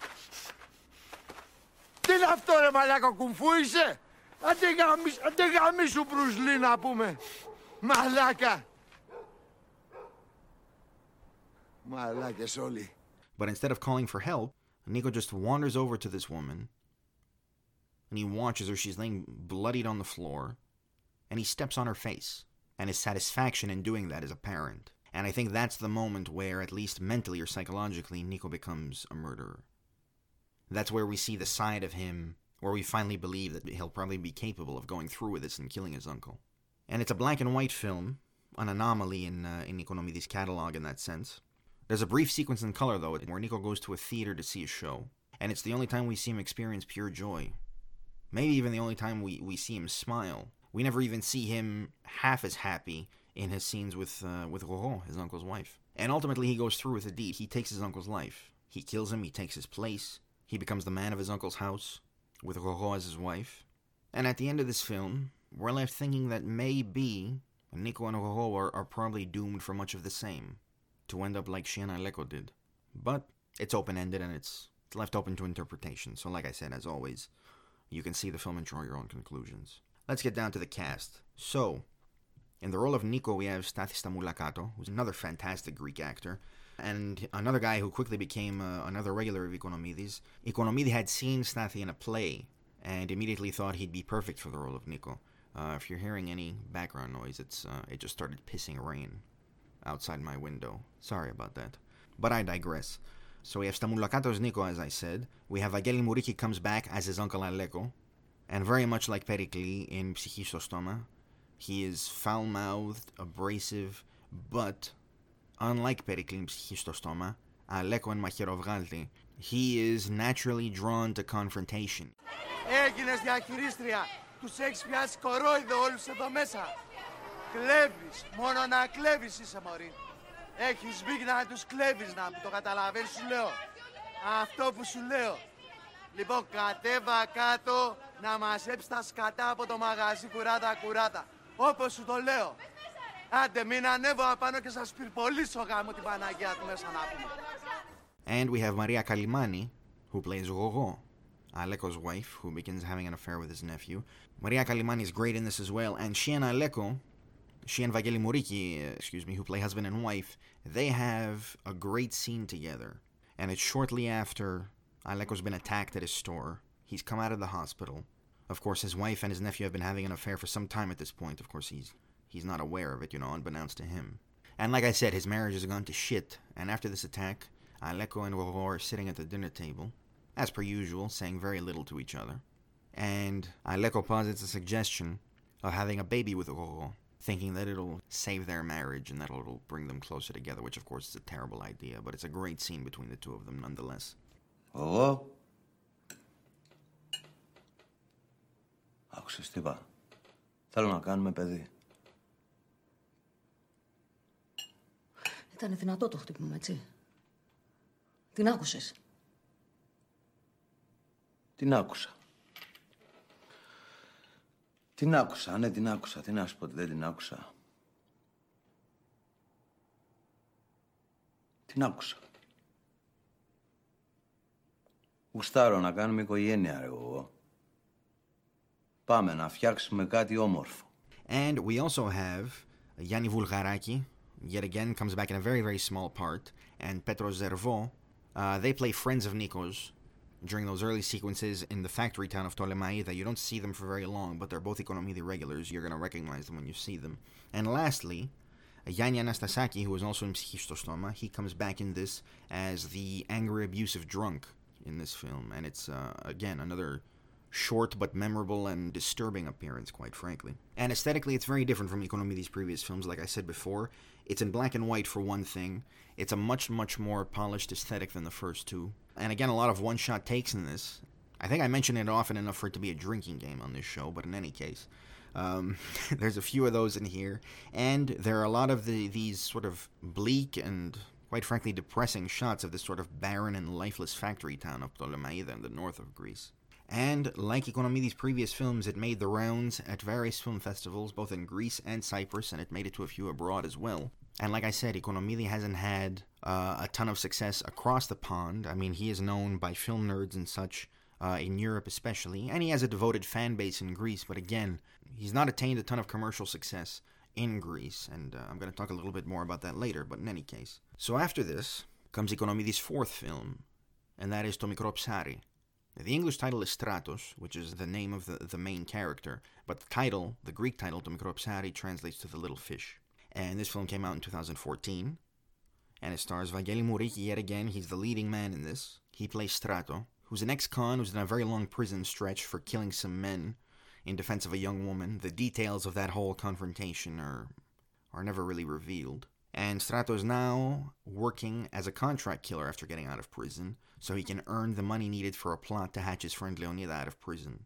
Τι είναι αυτό ρε μαλάκα, κουμφού είσαι. Αντε γαμίσου, αντε γαμίσου Μπρουσλί να πούμε. Μαλάκα. Μαλάκες όλοι. But instead of calling for help, Nico just wanders over to this woman and he watches her. She's laying bloodied on the floor and he steps on her face. And his satisfaction in doing that is apparent. And I think that's the moment where, at least mentally or psychologically, Nico becomes a murderer. That's where we see the side of him where we finally believe that he'll probably be capable of going through with this and killing his uncle. And it's a black and white film, an anomaly in, uh, in Niconomides' catalog in that sense. There's a brief sequence in color, though, where Nico goes to a theater to see a show, and it's the only time we see him experience pure joy. Maybe even the only time we, we see him smile. We never even see him half as happy in his scenes with uh, with Roro, his uncle's wife. And ultimately, he goes through with the deed. He takes his uncle's life. He kills him. He takes his place. He becomes the man of his uncle's house, with Roro as his wife. And at the end of this film, we're left thinking that maybe Nico and Roro are, are probably doomed for much of the same, to end up like Shiana Leko did. But it's open ended and it's, it's left open to interpretation. So, like I said, as always, you can see the film and draw your own conclusions. Let's get down to the cast. So, in the role of Nico, we have Stathis Stamoulakato, who's another fantastic Greek actor, and another guy who quickly became uh, another regular of Economides. Economides had seen Stathi in a play and immediately thought he'd be perfect for the role of Nico. Uh, if you're hearing any background noise, it's uh, it just started pissing rain outside my window. Sorry about that. But I digress. So we have Stamoulakatos Nico, as I said. We have Vangeli Mouriki comes back as his uncle Aleko. And very much like Pericles in Psychistostoma, he is foul mouthed, abrasive, but unlike Pericles in Psyche Aleko and Macherovgalti, he is naturally drawn to confrontation. Έγινες διαχειρίστρια. Τους έχεις πιάσει κορόιδο όλους εδώ μέσα. Κλέβεις. Μόνο να κλέβεις είσαι μωρή. Έχεις μπει να τους κλέβεις να το καταλαβαίνεις σου λέω. Αυτό που σου λέω. Λοιπόν κατέβα κάτω να μαζέψεις τα σκατά από το μαγαζί κουράτα κουράτα. Όπως σου το λέω. Άντε μην ανέβω απάνω και σας πυρπολίσω γάμο την Παναγία του μέσα να πούμε. And we have Maria Kalimani, who plays Roro, Aleko's wife, who begins having an affair with his nephew. Maria Kalimani is great in this as well, and she and Aleko, she and Vangeli Mouriki, uh, excuse me, who play husband and wife, they have a great scene together. And it's shortly after Aleko's been attacked at his store. He's come out of the hospital. Of course, his wife and his nephew have been having an affair for some time at this point. Of course, he's he's not aware of it, you know, unbeknownst to him. And like I said, his marriage has gone to shit. And after this attack, Aleko and Roro are sitting at the dinner table, as per usual, saying very little to each other. And Aleko posits a suggestion of having a baby with Roro, thinking that it'll save their marriage and that it'll bring them closer together, which of course is a terrible idea, but it's a great scene between the two of them nonetheless. Εγώ. Άκουσες τι είπα. Θέλω να κάνουμε παιδί. Ήταν δυνατό το χτύπημα, έτσι. Την άκουσες. Την άκουσα. Την άκουσα, ναι, την άκουσα. Τι να σου πω ότι δεν την άκουσα. Την άκουσα. Γουστάρω να κάνουμε οικογένεια, ρε εγώ. Πάμε να φτιάξουμε κάτι όμορφο. And we also have Yanni Vulgaraki, yet again comes back in a very, very small part, and Petro Zervo. Uh, they play friends of Nikos during those early sequences in the factory town of Ptolemaida. You don't see them for very long, but they're both Economidi regulars. You're going to recognize them when you see them. And lastly, Yanni Anastasaki, who was also in Psychistostoma, he comes back in this as the angry, abusive drunk in this film. And it's, uh, again, another short but memorable and disturbing appearance, quite frankly. And aesthetically, it's very different from Economides' previous films. Like I said before, it's in black and white for one thing. It's a much, much more polished aesthetic than the first two. And again, a lot of one shot takes in this. I think I mention it often enough for it to be a drinking game on this show, but in any case, um, [laughs] there's a few of those in here. And there are a lot of the, these sort of bleak and quite frankly depressing shots of this sort of barren and lifeless factory town of Ptolemaida in the north of Greece. And like Economides' previous films, it made the rounds at various film festivals, both in Greece and Cyprus, and it made it to a few abroad as well. And like I said, Economidi hasn't had uh, a ton of success across the pond. I mean, he is known by film nerds and such uh, in Europe, especially, and he has a devoted fan base in Greece. But again, he's not attained a ton of commercial success in Greece, and uh, I'm going to talk a little bit more about that later. But in any case, so after this comes Economides' fourth film, and that is To Mikro Psari. The English title is Stratos, which is the name of the, the main character, but the title, the Greek title, To translates to the little fish. And this film came out in 2014, and it stars Vangeli Mouriki yet again. He's the leading man in this. He plays Strato, who's an ex-con who's in a very long prison stretch for killing some men in defense of a young woman. The details of that whole confrontation are are never really revealed. And Strato is now working as a contract killer after getting out of prison, so he can earn the money needed for a plot to hatch his friend Leonida out of prison.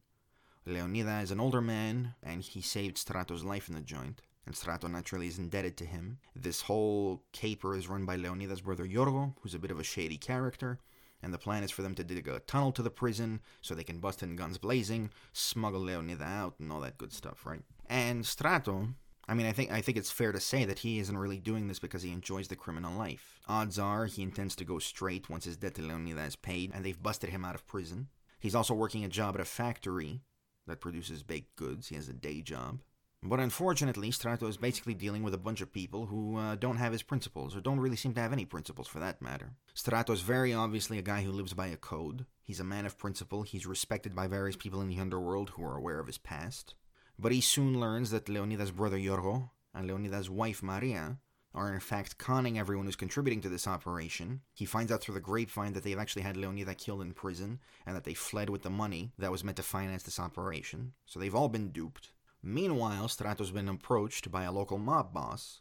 Leonida is an older man, and he saved Strato's life in the joint and Strato naturally is indebted to him. This whole caper is run by Leonida's brother Yorgo, who's a bit of a shady character, and the plan is for them to dig a tunnel to the prison so they can bust in guns blazing, smuggle Leonida out, and all that good stuff, right? And Strato, I mean, I think I think it's fair to say that he isn't really doing this because he enjoys the criminal life. Odds are he intends to go straight once his debt to Leonida is paid, and they've busted him out of prison. He's also working a job at a factory that produces baked goods. He has a day job. But unfortunately, Strato is basically dealing with a bunch of people who uh, don't have his principles, or don't really seem to have any principles for that matter. Strato is very obviously a guy who lives by a code. He's a man of principle, he's respected by various people in the underworld who are aware of his past But he soon learns that Leonida's brother Yorgo and Leonida's wife Maria are in fact conning everyone who's contributing to this operation. He finds out through the grapevine that they've actually had Leonida killed in prison, and that they fled with the money that was meant to finance this operation. So they've all been duped. Meanwhile, Strato's been approached by a local mob boss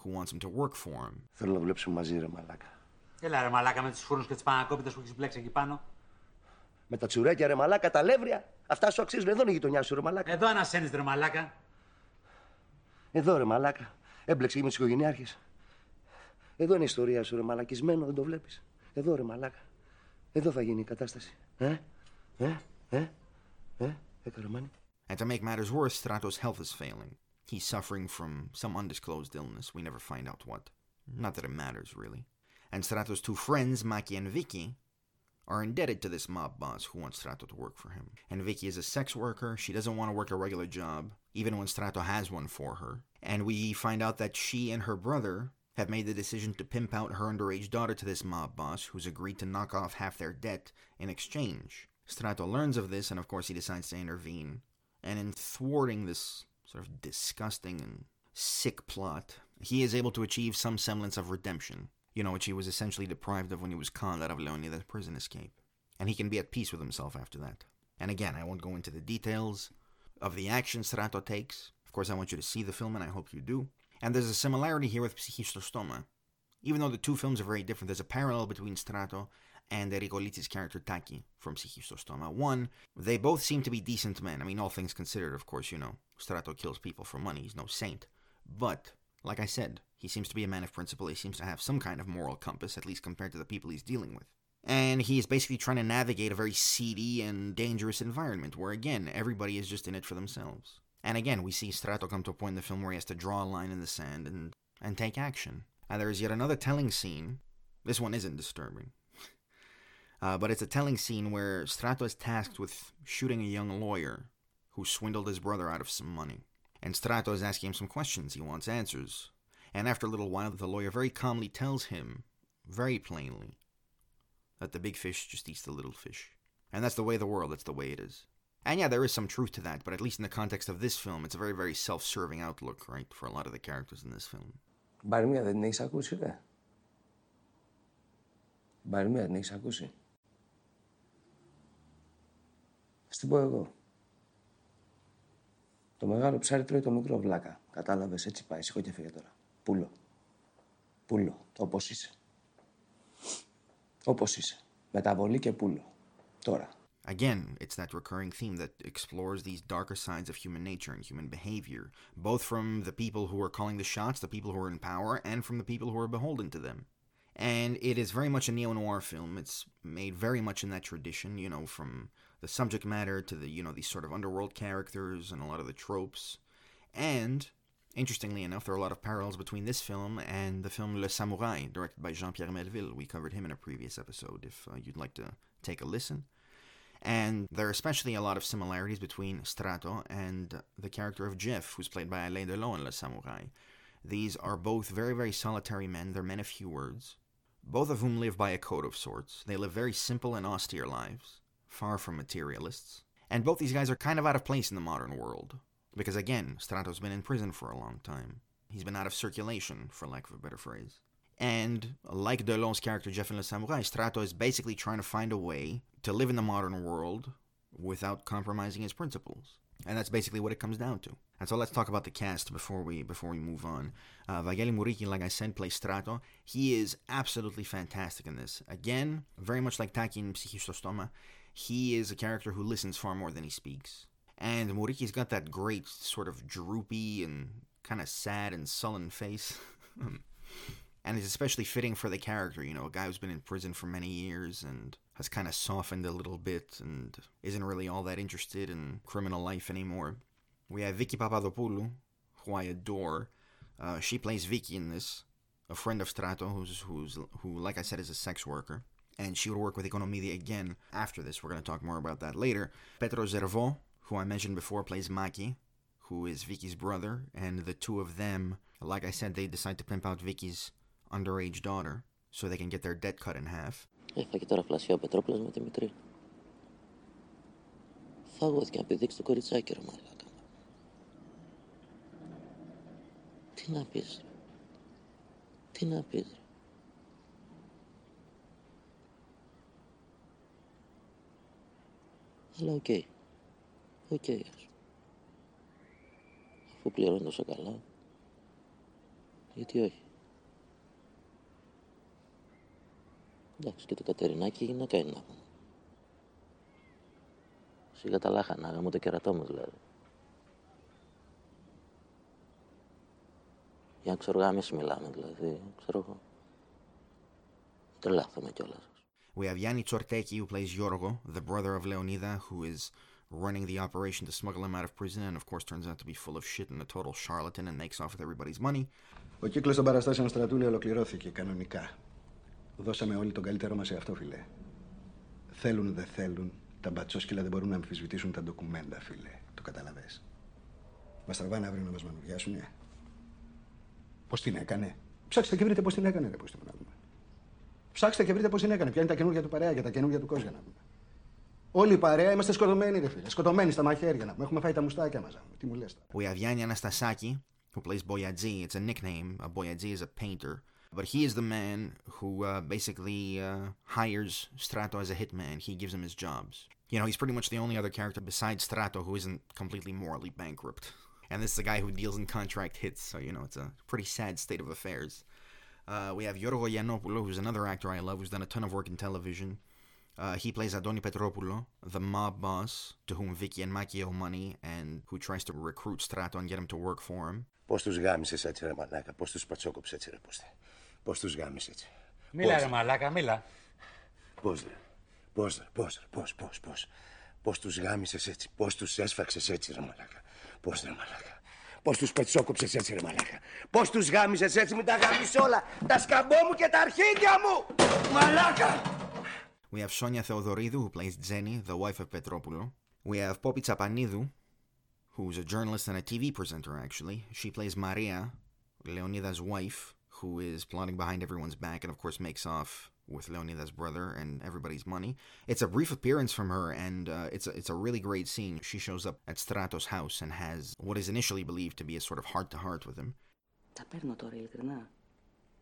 who wants him to work for him. Θέλω να δουλέψουμε μαζί, ρε μαλάκα. Έλα ρε μαλάκα με τους φούρνους και τις πανακόπιτες που έχεις μπλέξει εκεί πάνω. Με τα τσουρέκια, ρε μαλάκα, τα λεύρια. Αυτά σου αξίζουν. Εδώ είναι η γειτονιά σου, ρε μαλάκα. Εδώ ανασένεις ρε μαλάκα. Εδώ, ρε μαλάκα. Έμπλεξε με τους οικογενειάρχες. Εδώ είναι η ιστορία σου, ρε μαλακισμένο, δεν το βλέπεις. Εδώ, ρε μαλάκα. Εδώ θα γίνει η κατάσταση. Ε, ε, ε, ε, ε, καραμάνι. And to make matters worse, Strato's health is failing. He's suffering from some undisclosed illness. We never find out what. Not that it matters, really. And Strato's two friends, Maki and Vicky, are indebted to this mob boss who wants Strato to work for him. And Vicky is a sex worker. She doesn't want to work a regular job, even when Strato has one for her. And we find out that she and her brother have made the decision to pimp out her underage daughter to this mob boss, who's agreed to knock off half their debt in exchange. Strato learns of this, and of course, he decides to intervene and in thwarting this sort of disgusting and sick plot, he is able to achieve some semblance of redemption, you know, which he was essentially deprived of when he was conned out of Leonida's prison escape. And he can be at peace with himself after that. And again, I won't go into the details of the action Strato takes. Of course, I want you to see the film, and I hope you do. And there's a similarity here with Psychistostoma. Even though the two films are very different, there's a parallel between Strato and Erriko Litsis' character Taki from Psychistostoma. One, they both seem to be decent men. I mean, all things considered, of course, you know, Strato kills people for money. He's no saint. But, like I said, he seems to be a man of principle. He seems to have some kind of moral compass, at least compared to the people he's dealing with. And he is basically trying to navigate a very seedy and dangerous environment where, again, everybody is just in it for themselves. And again, we see Strato come to a point in the film where he has to draw a line in the sand and, and take action. And there is yet another telling scene. This one isn't disturbing. [laughs] Uh, but it's a telling scene where Strato is tasked with shooting a young lawyer who swindled his brother out of some money And Strato is asking him some questions. He wants answers. And after a little while, the lawyer very calmly tells him, very plainly, that the big fish just eats the little fish. And that's the way of the world, that's the way it is. And yeah, there is some truth to that, but at least in the context of this film, it's a very, very self serving outlook, right, for a lot of the characters in this film. Μπαρμία δεν έχεις ακούσει, ρε. Μπαρμία δεν έχεις ακούσει. Ας την πω εγώ. Το μεγάλο ψάρι τρώει το μικρό βλάκα. Κατάλαβες, έτσι πάει. Σηκώ και φύγε τώρα. Πούλο. Πούλο. Όπως είσαι. Όπως είσαι. Μεταβολή και πούλο. Τώρα. Again, it's that recurring theme that explores these darker sides of human nature and human behavior, both from the people who are calling the shots, the people who are in power, and from the people who are beholden to them. And it is very much a neo noir film. It's made very much in that tradition, you know, from the subject matter to the, you know, these sort of underworld characters and a lot of the tropes. And interestingly enough, there are a lot of parallels between this film and the film Le Samouraï directed by Jean Pierre Melville. We covered him in a previous episode if uh, you'd like to take a listen. And there are especially a lot of similarities between Strato and the character of Jeff, who's played by Alain Delon in Le Samouraï These are both very, very solitary men. They're men of few words, both of whom live by a code of sorts. They live very simple and austere lives, far from materialists. And both these guys are kind of out of place in the modern world. Because again, Strato's been in prison for a long time. He's been out of circulation, for lack of a better phrase. And like Delon's character Jeff in Le Samouraï, Strato is basically trying to find a way to live in the modern world without compromising his principles. And that's basically what it comes down to. And so let's talk about the cast before we before we move on. Uh, Vangeli Mouriki, like I said, plays Strato. He is absolutely fantastic in this. Again, very much like Taki in Psychistostoma, he is a character who listens far more than he speaks. And Mouriki's got that great sort of droopy and kind of sad and sullen face. [laughs] and it's especially fitting for the character, you know, a guy who's been in prison for many years and has kind of softened a little bit and isn't really all that interested in criminal life anymore. We have Vicky Papadopoulou, who I adore. Uh, she plays Vicky in this, a friend of Strato, who's who's who, like I said, is a sex worker, and she would work with Economidi again after this. We're going to talk more about that later. Petro Zervo, who I mentioned before, plays Maki, who is Vicky's brother, and the two of them, like I said, they decide to pimp out Vicky's underage daughter so they can get their debt cut in half. Τι να πεις. Τι να πεις. Αλλά οκ. Οκ, ας πούμε. Αφού πληρώνει τόσο καλά, γιατί όχι. Εντάξει, και το Κατερινάκι να κάνει να πούμε. Σιγά τα λάχανα, γάμω το κερατό μου δηλαδή. Για ξοργάμιση μιλάμε δηλαδή, ξέρω εγώ. Τρελάθομαι κιόλας. We have Yanni Tsorteki, who plays Yorgo, the brother of Leonida, who is running the operation to smuggle him out of prison, and of course turns out to be full of shit and a total charlatan and makes off with everybody's money. Ο κύκλος των παραστάσεων στρατούλη ολοκληρώθηκε κανονικά. Δώσαμε όλοι τον καλύτερό μας σε αυτό, φιλέ. Θέλουν, δεν θέλουν, τα μπατσόσκυλα δεν μπορούν να αμφισβητήσουν τα ντοκουμέντα, φίλε. Το καταλαβες. Μας τραβάνε αύριο να μας μανουριάσουνε. Πώς την έκανε. Ψάξτε και βρείτε πώς την έκανε, ρε, πώς την να δούμε. Ψάξτε και βρείτε πώς την έκανε. Ποια είναι τα καινούργια του παρέα και τα καινούργια του κόσμια να δούμε. Όλοι η παρέα είμαστε σκοτωμένοι, ρε φίλε. Σκοτωμένοι στα μαχαίρια να πούμε. Έχουμε φάει τα μουστάκια μας. Τι μου λες We have Yanni Anastasaki, who plays Boyadzi. It's a nickname. Uh, Boyadzi is a painter. But he is the man who uh, basically uh, hires Strato as a hitman. He gives him his jobs. You know, he's pretty much the only other character besides Strato who isn't completely morally bankrupt. And this is the guy who deals in contract hits, so, you know, it's a pretty sad state of affairs. Uh, we have Yorgo Yiannopoulos, who's another actor I love, who's done a ton of work in television. Uh, he plays Adoni Petropoulo, the mob boss to whom Vicky and Maki owe money and who tries to recruit Strato and get him to work for him. Πώς τους γάμισες έτσι ρε μαλάκα, πώς τους πατσόκοψε έτσι ρε πούστη. Πώς τους γάμισες έτσι. Μίλα Πώς, ρε μαλάκα, μίλα. Πώς ρε, πώς ρε, πώς ρε, πώς, πώς, πώς. Πώς τους γάμισες έτσι, πώς τους έσφαξες έτσι ρε μαλάκα. Πώς ρε μαλάκα. Πώς τους πετσόκοψες έτσι ρε μαλάκα. Πώς τους γάμισες έτσι, μην τα γάμισες όλα. Τα σκαμπό μου και τα αρχίδια μου. Μαλάκα. We have Sonia Theodoridou, who plays Jenny, the wife of Petropoulo. We have Popi Tsapanidou, who's a journalist and a TV presenter, actually. She plays Maria, Leonida's wife, who is plotting behind everyone's back and, of course, makes off with Leonida's brother and everybody's money. It's a brief appearance from her, and uh, it's, a, it's a really great scene. She shows up at Strato's house and has what is initially believed to be a sort of heart to heart with him. Τα παίρνω τώρα ειλικρινά.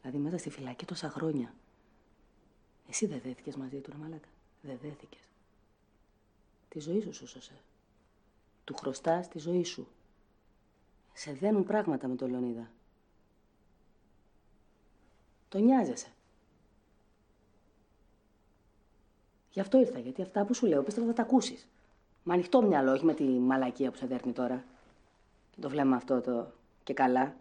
Δηλαδή μέσα στη φυλακή τόσα χρόνια. Εσύ δεν δέθηκες μαζί του, ρε μαλάκα. Δεν δέθηκες. Τη ζωή σου σου σώσε. Του χρωστάς τη ζωή σου. Σε δένουν πράγματα με τον Λεωνίδα. Το νοιάζεσαι. Γι' αυτό ήρθα, γιατί αυτά που σου λέω πίστευα θα τα ακούσεις. Με ανοιχτό μυαλό, όχι με τη μαλακία που σε δέρνει τώρα. Και το βλέμμα αυτό το και καλά.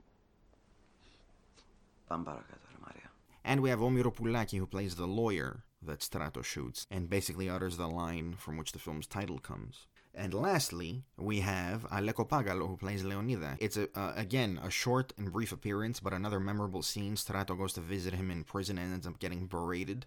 Πάμε παρακάτω, ρε Μαρία. And we have Omiro Poulaki, who plays the lawyer that Strato shoots, and basically utters the line from which the film's title comes. And lastly, we have Aleko Pagalo, who plays Leonida. It's, a, uh, again, a short and brief appearance, but another memorable scene. Strato goes to visit him in prison and ends up getting berated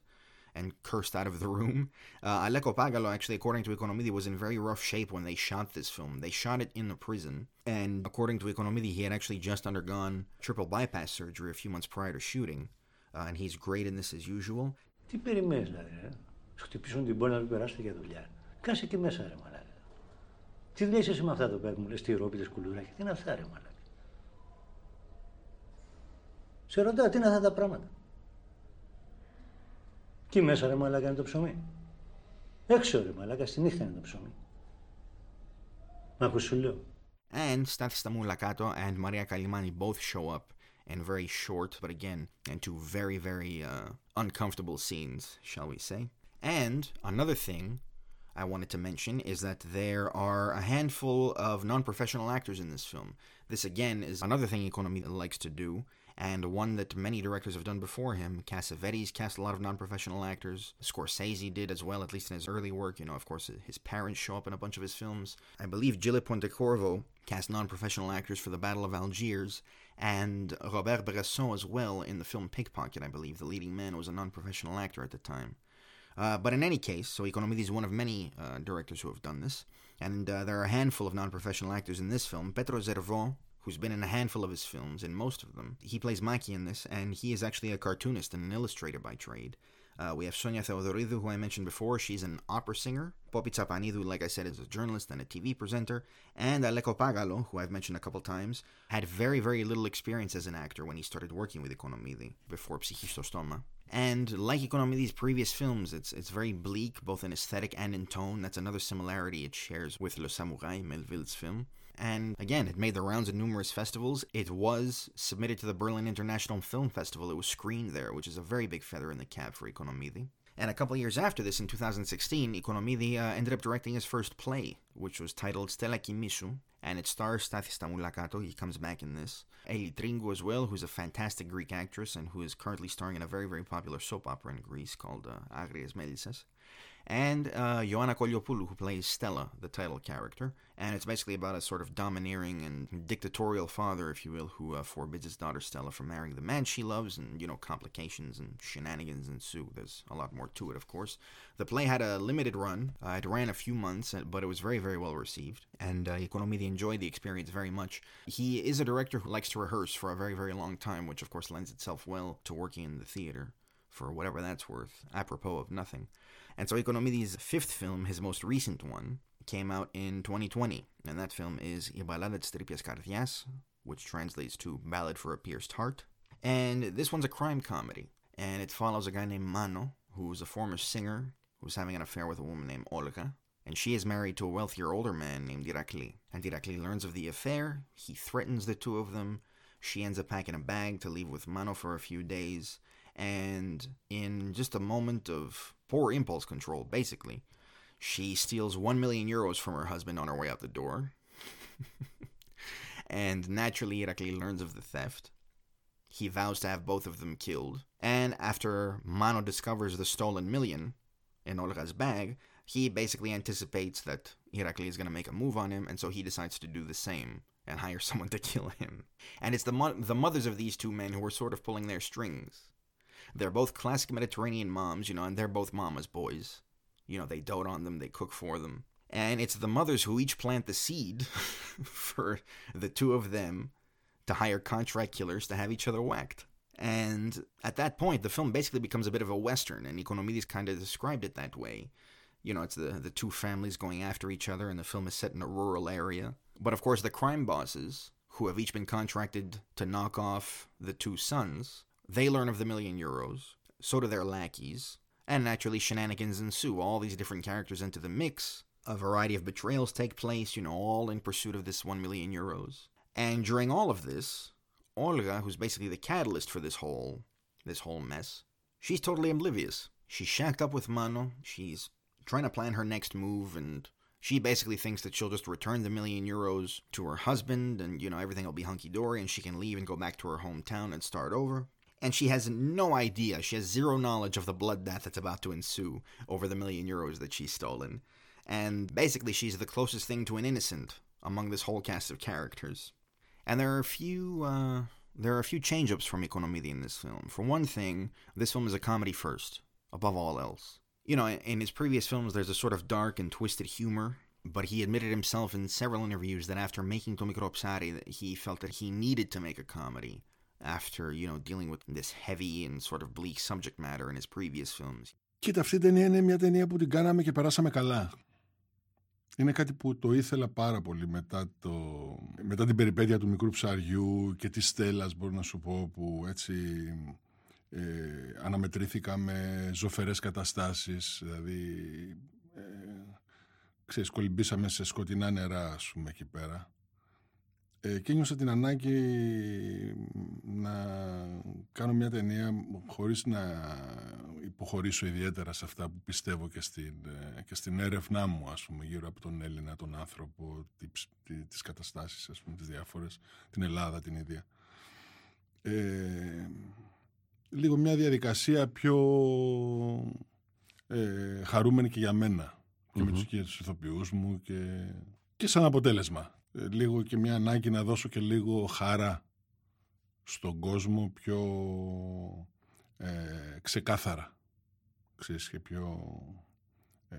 and cursed out of the room. [laughs] Uh, Aleko Pagalo, actually, according to Economidi, was in very rough shape when they shot this film. They shot it in the prison, and according to Economidi, he had actually just undergone triple bypass surgery a few months prior to shooting. Uh, and he's great in this as usual. Τι περιμένεις δηλαδή, ρε. Σου χτυπήσουν την πόρτα να περάσετε για δουλειά. Κάσε εκεί μέσα, ρε μαλάκα. Τι δουλειά είσαι εσύ με αυτά το πέρα που μου λες τι ρόπιτες κουλουράκια. Τι είναι αυτά, ρε μαλάκα. Σε ρωτάω, τι είναι αυτά τα πράγματα. Μέσα ρε μαλάκα είναι το ψωμί. Έξω ρε μαλάκα, στη νύχτα είναι το ψωμί. Μα ακούς σου λέω. And Stathis Stamoulakato and Maria Kallimani both show up in very short, but again, and two very, very uh, uncomfortable scenes, shall we say. And another thing I wanted to mention is that there are a handful of non professional actors in this film. This, again, is another thing Economy likes to do, and one that many directors have done before him. Cassavetes cast a lot of non professional actors. Scorsese did as well, at least in his early work. You know, of course, his parents show up in a bunch of his films. I believe Gillo Pontecorvo cast non professional actors for the Battle of Algiers, and Robert Bresson as well in the film Pickpocket, I believe. The leading man was a non professional actor at the time. Uh, but in any case, so Economidi is one of many uh, directors who have done this, and uh, there are a handful of non professional actors in this film. Petro Zervo, who's been in a handful of his films, in most of them, he plays Maki in this, and he is actually a cartoonist and an illustrator by trade. Uh, we have Sonia Theodoridou, who I mentioned before. She's an opera singer. Popi Tsapanidou, like I said, is a journalist and a TV presenter. And Aleko Pagalo, who I've mentioned a couple times, had very, very little experience as an actor when he started working with Economidi before Psychistostoma. And like Economidi's previous films, it's it's very bleak, both in aesthetic and in tone. That's another similarity it shares with Le Samouraï, Melville's film. And again, it made the rounds at numerous festivals. It was submitted to the Berlin International Film Festival. It was screened there, which is a very big feather in the cap for Economidi. And a couple years after this, in 2016, Economidi uh, ended up directing his first play, which was titled Stella Kimisu, and it stars Stathis Stamoulakato. He comes back in this. Eli Tringo as well, who's a fantastic Greek actress and who is currently starring in a very, very popular soap opera in Greece called uh, Agries Melisses and uh, Ioanna Koliopoulou, who plays Stella, the title character. And it's basically about a sort of domineering and dictatorial father, if you will, who uh, forbids his daughter Stella from marrying the man she loves, and, you know, complications and shenanigans ensue. There's a lot more to it, of course. The play had a limited run. Uh, it ran a few months, uh, but it was very, very well received. And uh, Economidi enjoyed the experience very much. He is a director who likes to rehearse for a very, very long time, which, of course, lends itself well to working in the theater, for whatever that's worth, apropos of nothing. And so Ikonomidi's fifth film, his most recent one, came out in 2020, and that film is Y Balada de Tripias Cardias, which translates to Ballad for a Pierced Heart. And this one's a crime comedy, and it follows a guy named Mano, who's a former singer who's having an affair with a woman named Olga, and she is married to a wealthier older man named Irakli. And Irakli learns of the affair, he threatens the two of them, she ends up packing a bag to leave with Mano for a few days, and in just a moment of poor impulse control, basically, she steals 1 million euros from her husband on her way out the door. [laughs] and naturally, Irakli learns of the theft. He vows to have both of them killed. And after Mano discovers the stolen million in Olga's bag, he basically anticipates that Irakli is going to make a move on him, and so he decides to do the same and hire [laughs] someone to kill him. And it's the mo- the mothers of these two men who are sort of pulling their strings. They're both classic Mediterranean moms, you know, and they're both mama's boys. You know, they dote on them, they cook for them. And it's the mothers who each plant the seed [laughs] for the two of them to hire contract killers to have each other whacked. And at that point, the film basically becomes a bit of a western, and Economides kind of described it that way. You know, it's the, the two families going after each other, and the film is set in a rural area. But of course, the crime bosses, who have each been contracted to knock off the two sons, they learn of the million euros, so do their lackeys, and naturally shenanigans ensue. All these different characters into the mix. A variety of betrayals take place, you know, all in pursuit of this one million euros. And during all of this, Olga, who's basically the catalyst for this whole this whole mess, she's totally oblivious. She's shacked up with Mano. She's trying to plan her next move, and she basically thinks that she'll just return the million euros to her husband, and you know everything will be hunky dory, and she can leave and go back to her hometown and start over. And she has no idea, she has zero knowledge of the bloodbath that's about to ensue over the million euros that she's stolen. And basically, she's the closest thing to an innocent among this whole cast of characters. And there are a few, uh, there are a few change-ups from Economidi in this film. For one thing, this film is a comedy first, above all else. You know, in his previous films, there's a sort of dark and twisted humor, but he admitted himself in several interviews that after making To Mikro that he felt that he needed to make a comedy after, you know, dealing with this heavy and sort of bleak subject matter in his previous films. Κοίτα, αυτή η ταινία είναι μια ταινία που την κάναμε και περάσαμε καλά. Είναι κάτι που το ήθελα πάρα πολύ μετά, το, μετά την περιπέτεια του μικρού ψαριού και της Στέλλας μπορώ να σου πω που έτσι ε, αναμετρήθηκα με ζωφερές καταστάσεις δηλαδή ε, ξέρεις κολυμπήσαμε σε σκοτεινά νερά ας πούμε εκεί πέρα ε, και ένιωσα την ανάγκη να κάνω μια ταινία χωρίς να υποχωρήσω ιδιαίτερα σε αυτά που πιστεύω και στην, ε, και στην έρευνά μου ας πούμε γύρω από τον Έλληνα, τον άνθρωπο, τις, τις καταστάσεις ας πούμε, τις διάφορες, την Ελλάδα την ίδια. Ε, λίγο μια διαδικασία πιο ε, χαρούμενη και για μένα και με τους, και τους ηθοποιούς μου και, και σαν αποτέλεσμα ε, λίγο και μια ανάγκη να δώσω και λίγο χαρά στον κόσμο πιο ε, ξεκάθαρα. Ξέρεις και πιο ε,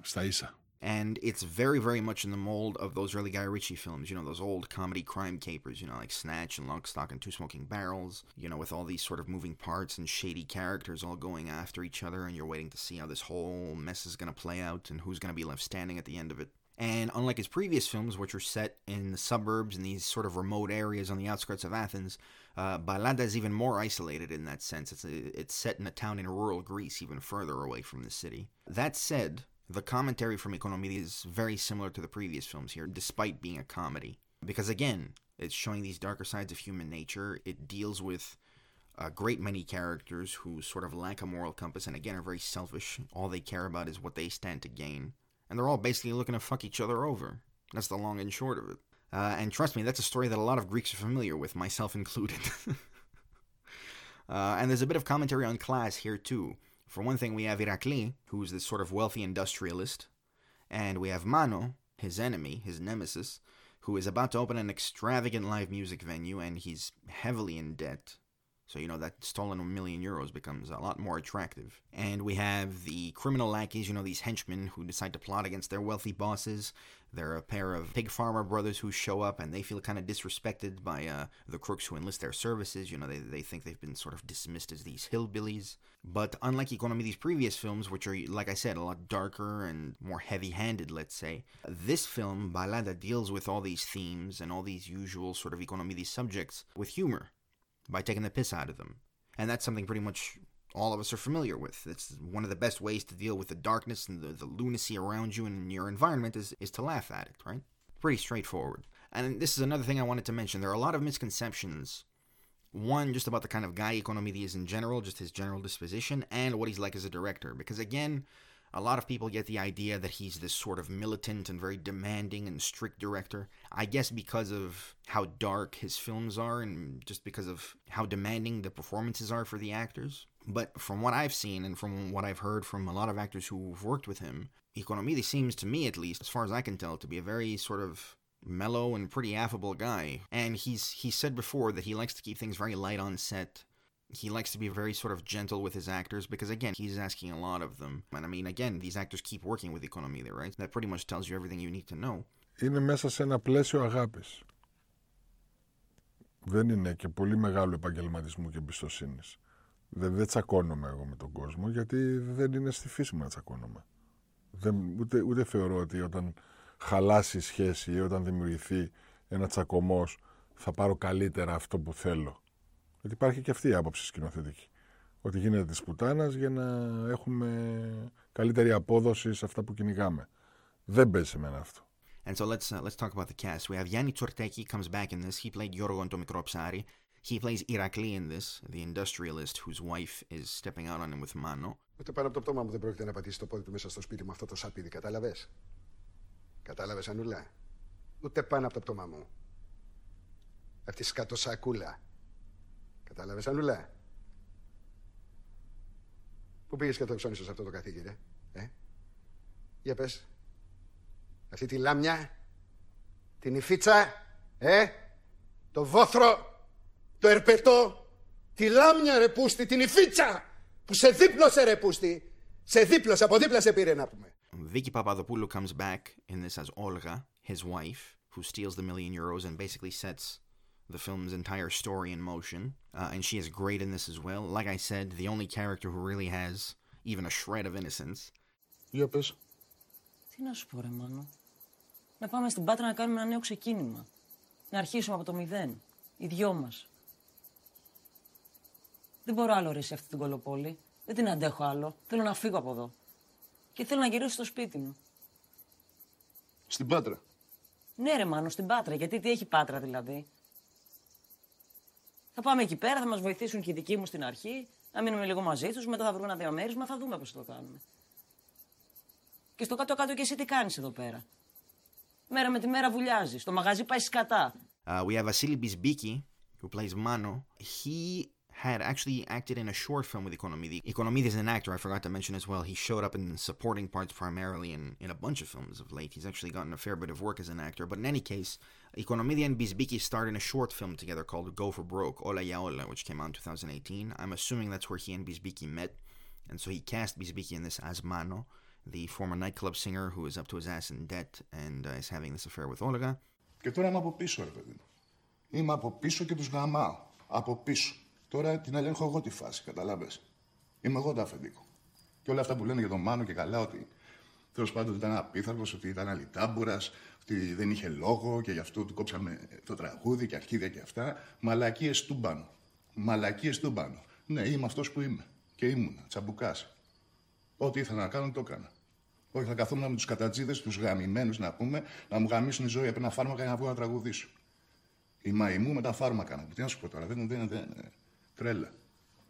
στα ίσα. And it's very, very much in the mold of those early Guy Ritchie films, you know, those old comedy crime capers, you know, like Snatch and Lock Stock and Two Smoking Barrels, you know, with all these sort of moving parts and shady characters all going after each other, and you're waiting to see how this whole mess is going to play out and who's going to be left standing at the end of it. And unlike his previous films, which are set in the suburbs and these sort of remote areas on the outskirts of Athens, uh, Balada is even more isolated in that sense. It's, a, it's set in a town in rural Greece, even further away from the city. That said, the commentary from Economidi is very similar to the previous films here, despite being a comedy. Because again, it's showing these darker sides of human nature. It deals with a great many characters who sort of lack a moral compass and again are very selfish. All they care about is what they stand to gain and they're all basically looking to fuck each other over. That's the long and short of it. Uh, and trust me, that's a story that a lot of Greeks are familiar with, myself included. [laughs] uh, and there's a bit of commentary on class here too. For one thing, we have Irakli, who's this sort of wealthy industrialist, and we have Mano, his enemy, his nemesis, who is about to open an extravagant live music venue, and he's heavily in debt. So, you know, that stolen million euros becomes a lot more attractive. And we have the criminal lackeys, you know, these henchmen who decide to plot against their wealthy bosses. They're a pair of pig farmer brothers who show up and they feel kind of disrespected by uh, the crooks who enlist their services. You know, they, they think they've been sort of dismissed as these hillbillies. But unlike Economidi's previous films, which are, like I said, a lot darker and more heavy handed, let's say, this film, Balada, deals with all these themes and all these usual sort of Economidi subjects with humor by taking the piss out of them. And that's something pretty much all of us are familiar with. It's one of the best ways to deal with the darkness and the, the lunacy around you and your environment is, is to laugh at it, right? Pretty straightforward. And this is another thing I wanted to mention. There are a lot of misconceptions. One, just about the kind of guy Economidi is in general, just his general disposition, and what he's like as a director. Because again, a lot of people get the idea that he's this sort of militant and very demanding and strict director. I guess because of how dark his films are and just because of how demanding the performances are for the actors. But from what I've seen and from what I've heard from a lot of actors who've worked with him, Economidi seems to me at least, as far as I can tell, to be a very sort of mellow and pretty affable guy. And he's he said before that he likes to keep things very light on set he likes to be very sort of gentle with his actors because again he's asking a lot of them and i mean again these actors keep working with Economide, right; That pretty much tells you everything you need to know είναι μέσα σε ένα πλαίσιο αγάπης δεν είναι και πολύ μεγάλο επαγγελματισμού και εμπιστοσύνης. Δεν, δεν τσακώνομαι εγώ με τον κόσμο γιατί δεν είναι στη φύση μου να τσακώνομαι. Δεν, ούτε, ούτε θεωρώ ότι όταν χαλάσει η σχέση ή όταν δημιουργηθεί ένα τσακωμός θα πάρω καλύτερα αυτό που θέλω. Γιατί υπάρχει και αυτή η άποψη σκηνοθετική. Ότι γίνεται της πουτάνας για να έχουμε καλύτερη απόδοση σε αυτά που κυνηγάμε. Δεν παίζει σε μένα αυτό. And so let's uh, let's talk about the cast. We have Yanni Tsorteki comes back in this. He played Yorgo in to Mikro Psari. He plays Irakli in this, the industrialist whose wife is stepping out on him with Mano. Ούτε πάνω από το πτώμα μου δεν πρόκειται να πατήσει το πόδι του μέσα στο σπίτι μου αυτό το σαπίδι, κατάλαβες; Κατάλαβες, Ανούλα; Ούτε πάνω από το πτώμα μου. Αυτή σκατοσακούλα Κατάλαβες, Ανούλα. Πού πήγες και το ξόνησες σε αυτό το καθήκη, ρε. Ε; Για πες. Αυτή τη λάμια, την υφίτσα, ε, το βόθρο, το ερπετό, τη λάμια ρε πούστη, την υφίτσα που σε δίπλωσε ρε πούστη. Σε δίπλωσε, από δίπλα σε πήρε να πούμε. Vicky Papadopoulou comes back in this as Olga, his wife, who steals the million euros and basically sets the film's entire story in motion. Uh, and she is great in this as well. Like I said, the only character who really has even a shred of innocence. Για πες. Τι να σου πω, ρε Μάνο. Να πάμε στην Πάτρα να κάνουμε ένα νέο ξεκίνημα. Να αρχίσουμε από το μηδέν. Οι δυο μας. Δεν μπορώ άλλο ρε σε αυτή την κολοπόλη. Δεν την αντέχω άλλο. Θέλω να φύγω από εδώ. Και θέλω να γυρίσω στο σπίτι μου. Στην Πάτρα. Ναι, ρε Μάνο, στην Πάτρα. Γιατί τι έχει Πάτρα δηλαδή; Θα πάμε εκεί πέρα, θα μας βοηθήσουν και οι δικοί μου στην αρχή. Να μείνουμε λίγο μαζί τους, μετά θα βρούμε ένα διαμέρισμα, θα δούμε πώς θα το κάνουμε. Και στο κάτω-κάτω και εσύ τι κάνεις εδώ πέρα; Μέρα με τη μέρα βουλιάζεις. Στο μαγαζί πάει σκατά. Uh, we have Vasily Bizbiki, who plays Mano. He had actually acted in a short film with Economidi. Economidi is an actor, I forgot to mention as well. He showed up in supporting parts primarily in, in a bunch of films of late. He's actually gotten a fair bit of work as an actor. But in any case, Economidi and Bizbiki starred in a short film together called Go for Broke, Ola Ya Ola, which came out in 2018. I'm assuming that's where he and Bizbiki met. And so he cast Bizbiki in this as Mano, the former nightclub singer who is up to his ass in debt and uh, is having this affair with Olga. Και τώρα είμαι από πίσω, ρε παιδί μου. Είμαι από πίσω και τους γαμάω. Από πίσω. Τώρα την ελέγχω εγώ τη φάση, καταλάβες. Είμαι εγώ το αφεντικό. Και όλα αυτά που λένε για τον Μάνο και καλά ότι τέλος πάντων ότι ήταν απίθαρχος, ότι ήταν αλυτάμπουρας, ότι δεν είχε λόγο και γι' αυτό του κόψαμε το τραγούδι και αρχίδια και αυτά. Μαλακίες του μπάνου. Μαλακίες του μπάνου. Ναι, είμαι αυτός που είμαι. Και ήμουνα, τσαμπουκάς. Ό,τι ήθελα να κάνω, το έκανα. Όχι, θα καθόμουν με τους κατατζίδες, τους γαμημένους να πούμε, να μου γαμίσουν η ζωή. Έπαιρνα φάρμακα για να βγω να τραγουδήσω. Η μαϊμού με τα φάρμακα. Τι να σου πω τώρα, δεν είναι. Τρέλα.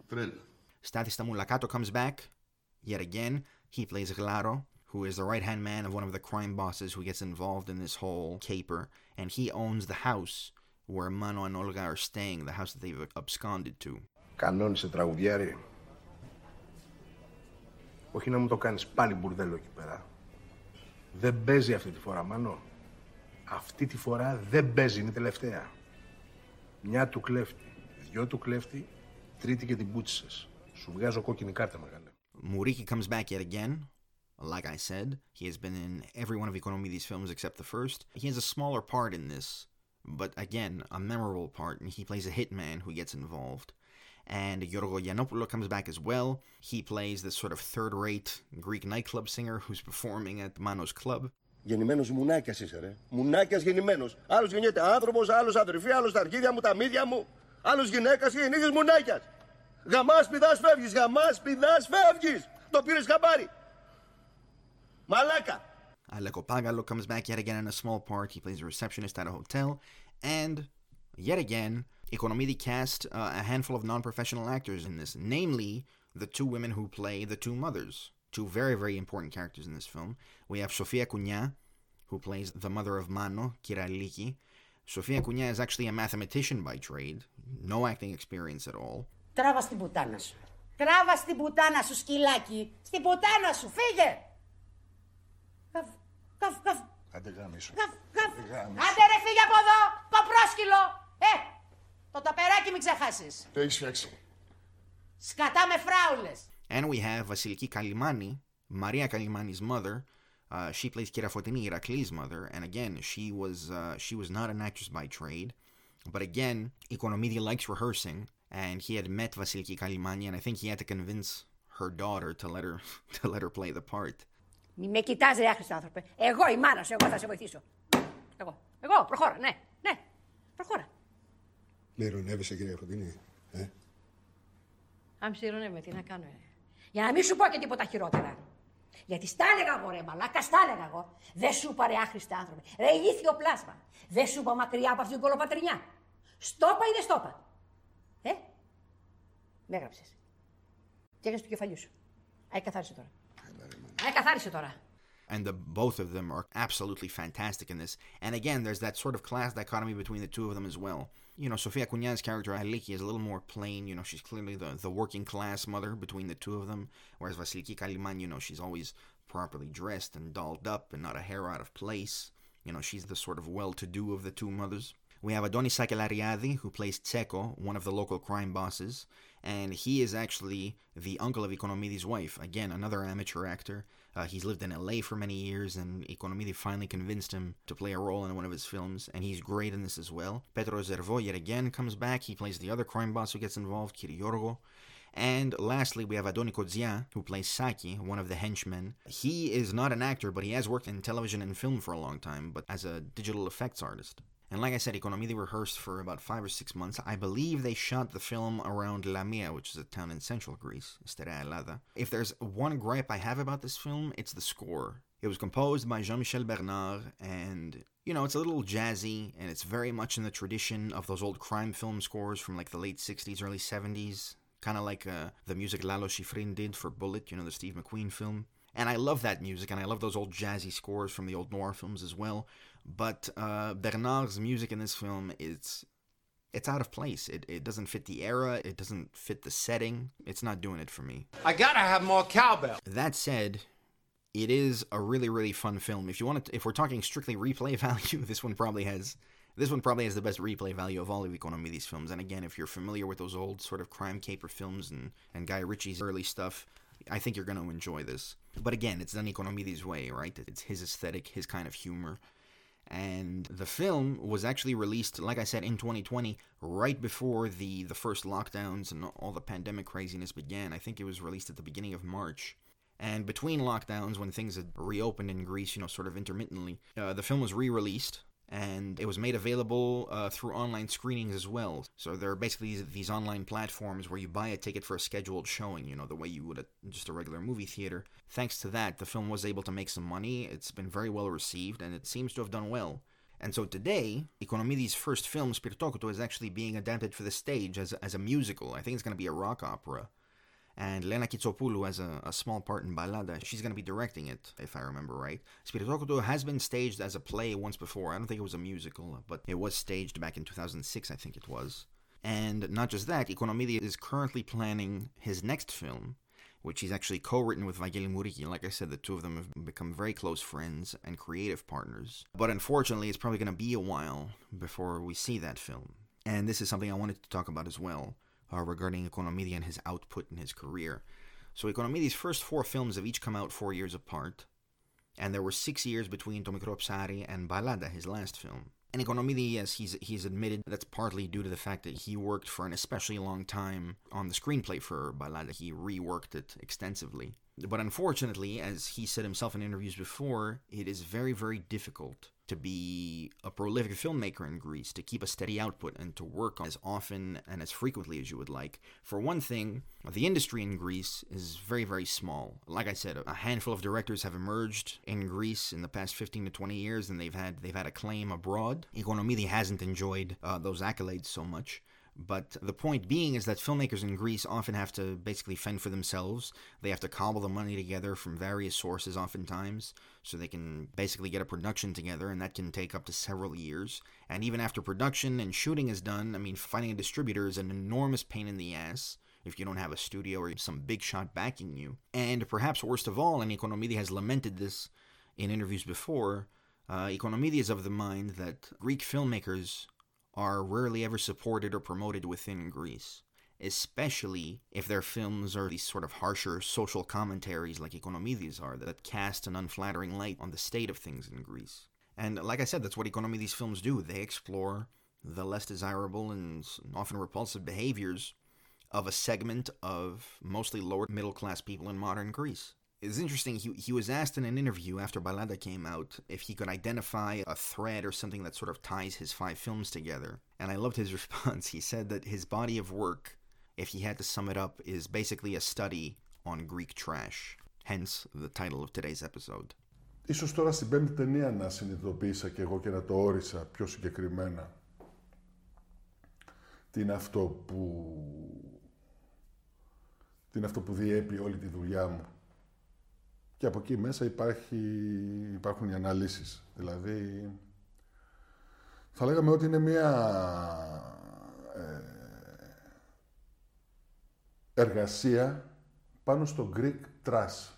Τρέλα. Stathis Tamulakato comes back. Yet again, he plays Glaro, who is the right hand man of one of the crime bosses who gets involved in this whole caper. And he owns the house where Mano and Olga are staying, the house that they've absconded to. Κανόνισε τραγουδιάρι. Όχι να μου το κάνεις πάλι μπουρδέλο εκεί πέρα. Δεν παίζει αυτή τη φορά, Μάνο. Αυτή τη φορά δεν παίζει, είναι η τελευταία. Μια του κλέφτη, δυο του κλέφτη, τρίτη και την πούτσισες. Σου βγάζω κόκκινη κάρτα, μεγάλε. Muriki comes back yet again. Like I said, he has been in every one of Economides' films except the first. He has a smaller part in this, but again, a memorable part, and he plays a hitman who gets involved. And Yorgo Yiannopoulos comes back as well. He plays this sort of third-rate Greek nightclub singer who's performing at Manos Club. Γεννημένο μουνάκια είσαι, ρε. Μουνάκια γεννημένο. Άλλο γεννιέται άνθρωπο, άλλο αδερφή, άλλο τα αρχίδια μου, τα μύδια μου. Άλλο γυναίκα και γεννήθηκε μουνάκια. Γαμά πηδά φεύγει, γαμά πηδά φεύγει. Το πήρε χαμπάρι. Μαλάκα. Aleko Pagalo comes back yet again in a small part. He plays a receptionist at a hotel. And yet again, Economidi cast uh, a handful of non professional actors in this, namely the two women who play the two mothers. Two very, very important characters in this film. We have Sofia Cunha, who plays the mother of Mano, Kiraliki. Sofia Cunha is actually a mathematician by trade, no acting experience at all. Τράβα στην πουτάνα σου. Τράβα στην πουτάνα σου, σκυλάκι. Στην πουτάνα σου, φύγε. Καφ, καφ, καφ. Άντε γάμισο. Καφ, καφ. Άντε ρε, φύγε από εδώ, κοπρόσκυλο. Ε, το ταπεράκι μην ξεχάσεις. Το έχεις φτιάξει. Σκατά με φράουλες. And we have Vasiliki Kalimani, Maria Kalimani's mother. Uh, she plays Kira Fotini, Irakli's mother, and again, she was uh, she was not an actress by trade, but again, Economidi likes rehearsing, and he had met Vasiliki Kallimani, and I think he had to convince her daughter to let her [laughs] to let her play the part. Μη με κοιτάζει άχρηστα άνθρωπε. Εγώ η μάνα σου, εγώ θα σε βοηθήσω. Εγώ, εγώ, προχώρα. Με τι να κάνω. Για να μην σου πω και τίποτα χειρότερα. Γιατί στα έλεγα εγώ ρε μαλάκα, στα έλεγα εγώ. Δεν σου είπα ρε άχρηστε άνθρωπε. Ρε ηλίθιο πλάσμα. Δεν σου είπα μακριά από αυτήν την κολοπατρινιά. Στόπα ή δεν στόπα. Ε, με έγραψες. Τι έκανες του κεφαλιού σου. Αι καθάρισε τώρα. Αι καθάρισε τώρα. And the both of them are absolutely fantastic in this. And again, there's that sort of class dichotomy between the two of them as well. You know, Sofia Cunha's character Aliki is a little more plain. You know, she's clearly the, the working class mother between the two of them. Whereas Vasiliki Kaliman, you know, she's always properly dressed and dolled up and not a hair out of place. You know, she's the sort of well-to-do of the two mothers. We have Adonis Sakelariadi, who plays Tseko, one of the local crime bosses, and he is actually the uncle of Economides' wife. Again, another amateur actor. Uh, he's lived in LA for many years, and Economides finally convinced him to play a role in one of his films, and he's great in this as well. Petro Zervo, yet again, comes back. He plays the other crime boss who gets involved, Kiriorgo. And lastly, we have Adoni Kodzia, who plays Saki, one of the henchmen. He is not an actor, but he has worked in television and film for a long time, but as a digital effects artist. And like I said, Economidi rehearsed for about five or six months. I believe they shot the film around Lamia, which is a town in central Greece, Sterea. If there's one gripe I have about this film, it's the score. It was composed by Jean-Michel Bernard, and you know, it's a little jazzy, and it's very much in the tradition of those old crime film scores from like the late 60s, early 70s. Kind of like uh, the music Lalo Schifrin did for Bullitt, you know, the Steve McQueen film. And I love that music, and I love those old jazzy scores from the old noir films as well. But uh, Bernard's music in this film is it's out of place. It, it doesn't fit the era. It doesn't fit the setting. It's not doing it for me. I gotta have more cowbell. That said, it is a really really fun film. If you want to, if we're talking strictly replay [laughs] value, this one probably has this one probably has the best replay value of all of Economides films. And again, if you're familiar with those old sort of crime caper films and and Guy Ritchie's early stuff, I think you're going to enjoy this. But again, it's done Economides way, right? It's his aesthetic, his kind of humor. And the film was actually released, like I said, in 2020, right before the, the first lockdowns and all the pandemic craziness began. I think it was released at the beginning of March. And between lockdowns, when things had reopened in Greece, you know, sort of intermittently, uh, the film was re released and it was made available uh, through online screenings as well. So there are basically these, these, online platforms where you buy a ticket for a scheduled showing, you know, the way you would at just a regular movie theater. Thanks to that, the film was able to make some money. It's been very well received, and it seems to have done well. And so today, Economides' first film, Spirtokouto, is actually being adapted for the stage as, as a musical. I think it's going to be a rock opera and Lena Kitsopoulou has a, a, small part in Balada. She's going to be directing it, if I remember right. Spiritokoto has been staged as a play once before. I don't think it was a musical, but it was staged back in 2006, I think it was. And not just that, Economidi is currently planning his next film, which he's actually co-written with Vangeli Mouriki. Like I said, the two of them have become very close friends and creative partners. But unfortunately, it's probably going to be a while before we see that film. And this is something I wanted to talk about as well uh, regarding Economidi and his output in his career. So Economidi's first four films have each come out four years apart, and there were six years between To Mikro Psari and Balada, his last film. And Economidi, yes, he's, he's admitted that's partly due to the fact that he worked for an especially long time on the screenplay for Balada. He reworked it extensively. But unfortunately, as he said himself in interviews before, it is very, very difficult to be a prolific filmmaker in Greece, to keep a steady output, and to work as often and as frequently as you would like. For one thing, the industry in Greece is very, very small. Like I said, a handful of directors have emerged in Greece in the past 15 to 20 years, and they've had they've had acclaim abroad. Economidi hasn't enjoyed uh, those accolades so much. But the point being is that filmmakers in Greece often have to basically fend for themselves. They have to cobble the money together from various sources, oftentimes, so they can basically get a production together, and that can take up to several years. And even after production and shooting is done, I mean, finding a distributor is an enormous pain in the ass if you don't have a studio or some big shot backing you. And perhaps worst of all, and Economidi has lamented this in interviews before, uh, Economidi is of the mind that Greek filmmakers are rarely ever supported or promoted within Greece, especially if their films are these sort of harsher social commentaries like Economides are that cast an unflattering light on the state of things in Greece. And like I said, that's what Economides films do. They explore the less desirable and often repulsive behaviors of a segment of mostly lower middle class people in modern Greece It's interesting. He, he was asked in an interview after Balada came out if he could identify a thread or something that sort of ties his five films together. And I loved his [laughs] response. He said that his body of work, if he had to sum it up, is basically a study on Greek trash. Hence the title of today's episode. Ίσως τώρα στην πέμπτη ταινία να συνειδητοποίησα και εγώ και να το όρισα πιο συγκεκριμένα. Τι είναι αυτό που... Τι είναι αυτό που διέπει όλη τη δουλειά μου Και από εκεί μέσα υπάρχει, υπάρχουν οι αναλύσεις. Δηλαδή, θα λέγαμε ότι είναι μια ε, εργασία πάνω στο Greek trash.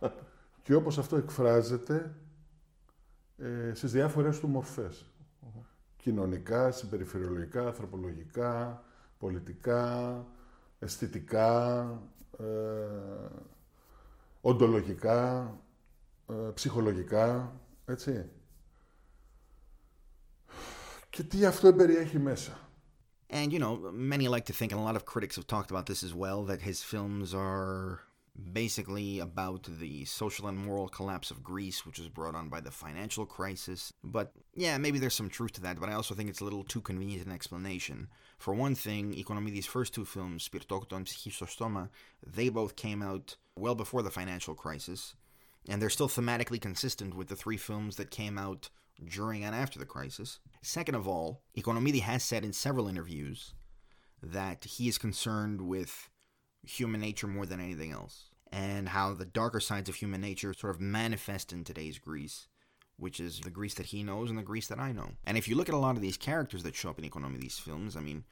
[laughs] Και όπως αυτό εκφράζεται ε, στις διάφορες του μορφές. Κοινωνικά, συμπεριφερειολογικά, ανθρωπολογικά, πολιτικά, αισθητικά, ε, οντολογικά, ε, ψυχολογικά, έτσι. Και τι αυτό περιέχει μέσα. And you know, many like to think, and a lot of critics have talked about this as well, that his films are basically about the social and moral collapse of Greece, which was brought on by the financial crisis. But yeah, maybe there's some truth to that, but I also think it's a little too convenient an explanation. For one thing, Economides' first two films, Spirtokouto and Psychistostoma, they both came out well before the financial crisis, and they're still thematically consistent with the three films that came out during and after the crisis. Second of all, Economides has said in several interviews that he is concerned with human nature more than anything else, and how the darker sides of human nature sort of manifest in today's Greece, which is the Greece that he knows and the Greece that I know. And if you look at a lot of these characters that show up in Economides' films, I mean,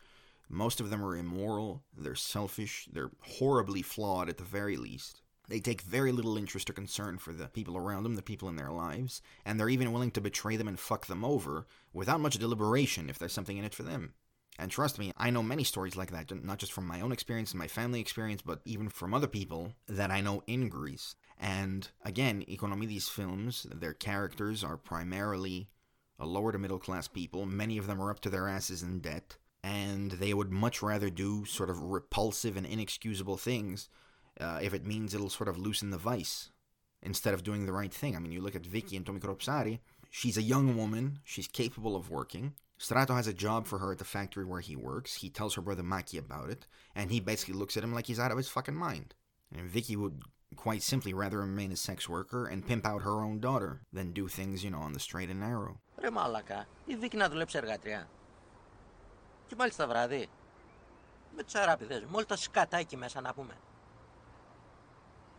most of them are immoral, they're selfish, they're horribly flawed at the very least. They take very little interest or concern for the people around them, the people in their lives, and they're even willing to betray them and fuck them over without much deliberation if there's something in it for them. And trust me, I know many stories like that, not just from my own experience and my family experience, but even from other people that I know in Greece. And again, Economides films, their characters are primarily a lower to middle class people. Many of them are up to their asses in debt, and they would much rather do sort of repulsive and inexcusable things uh, if it means it'll sort of loosen the vice instead of doing the right thing. I mean, you look at Vicky and Tommy Kropsari, she's a young woman, she's capable of working, Strato has a job for her at the factory where he works. He tells her brother Maki about it, and he basically looks at him like he's out of his fucking mind. And Vicky would quite simply rather remain a sex worker and pimp out her own daughter than do things, you know, on the straight and narrow. Ρε μαλακά, η Βίκη να δουλέψει εργατριά. Και μάλιστα βραδύ. Με όλα τα μέσα να πούμε.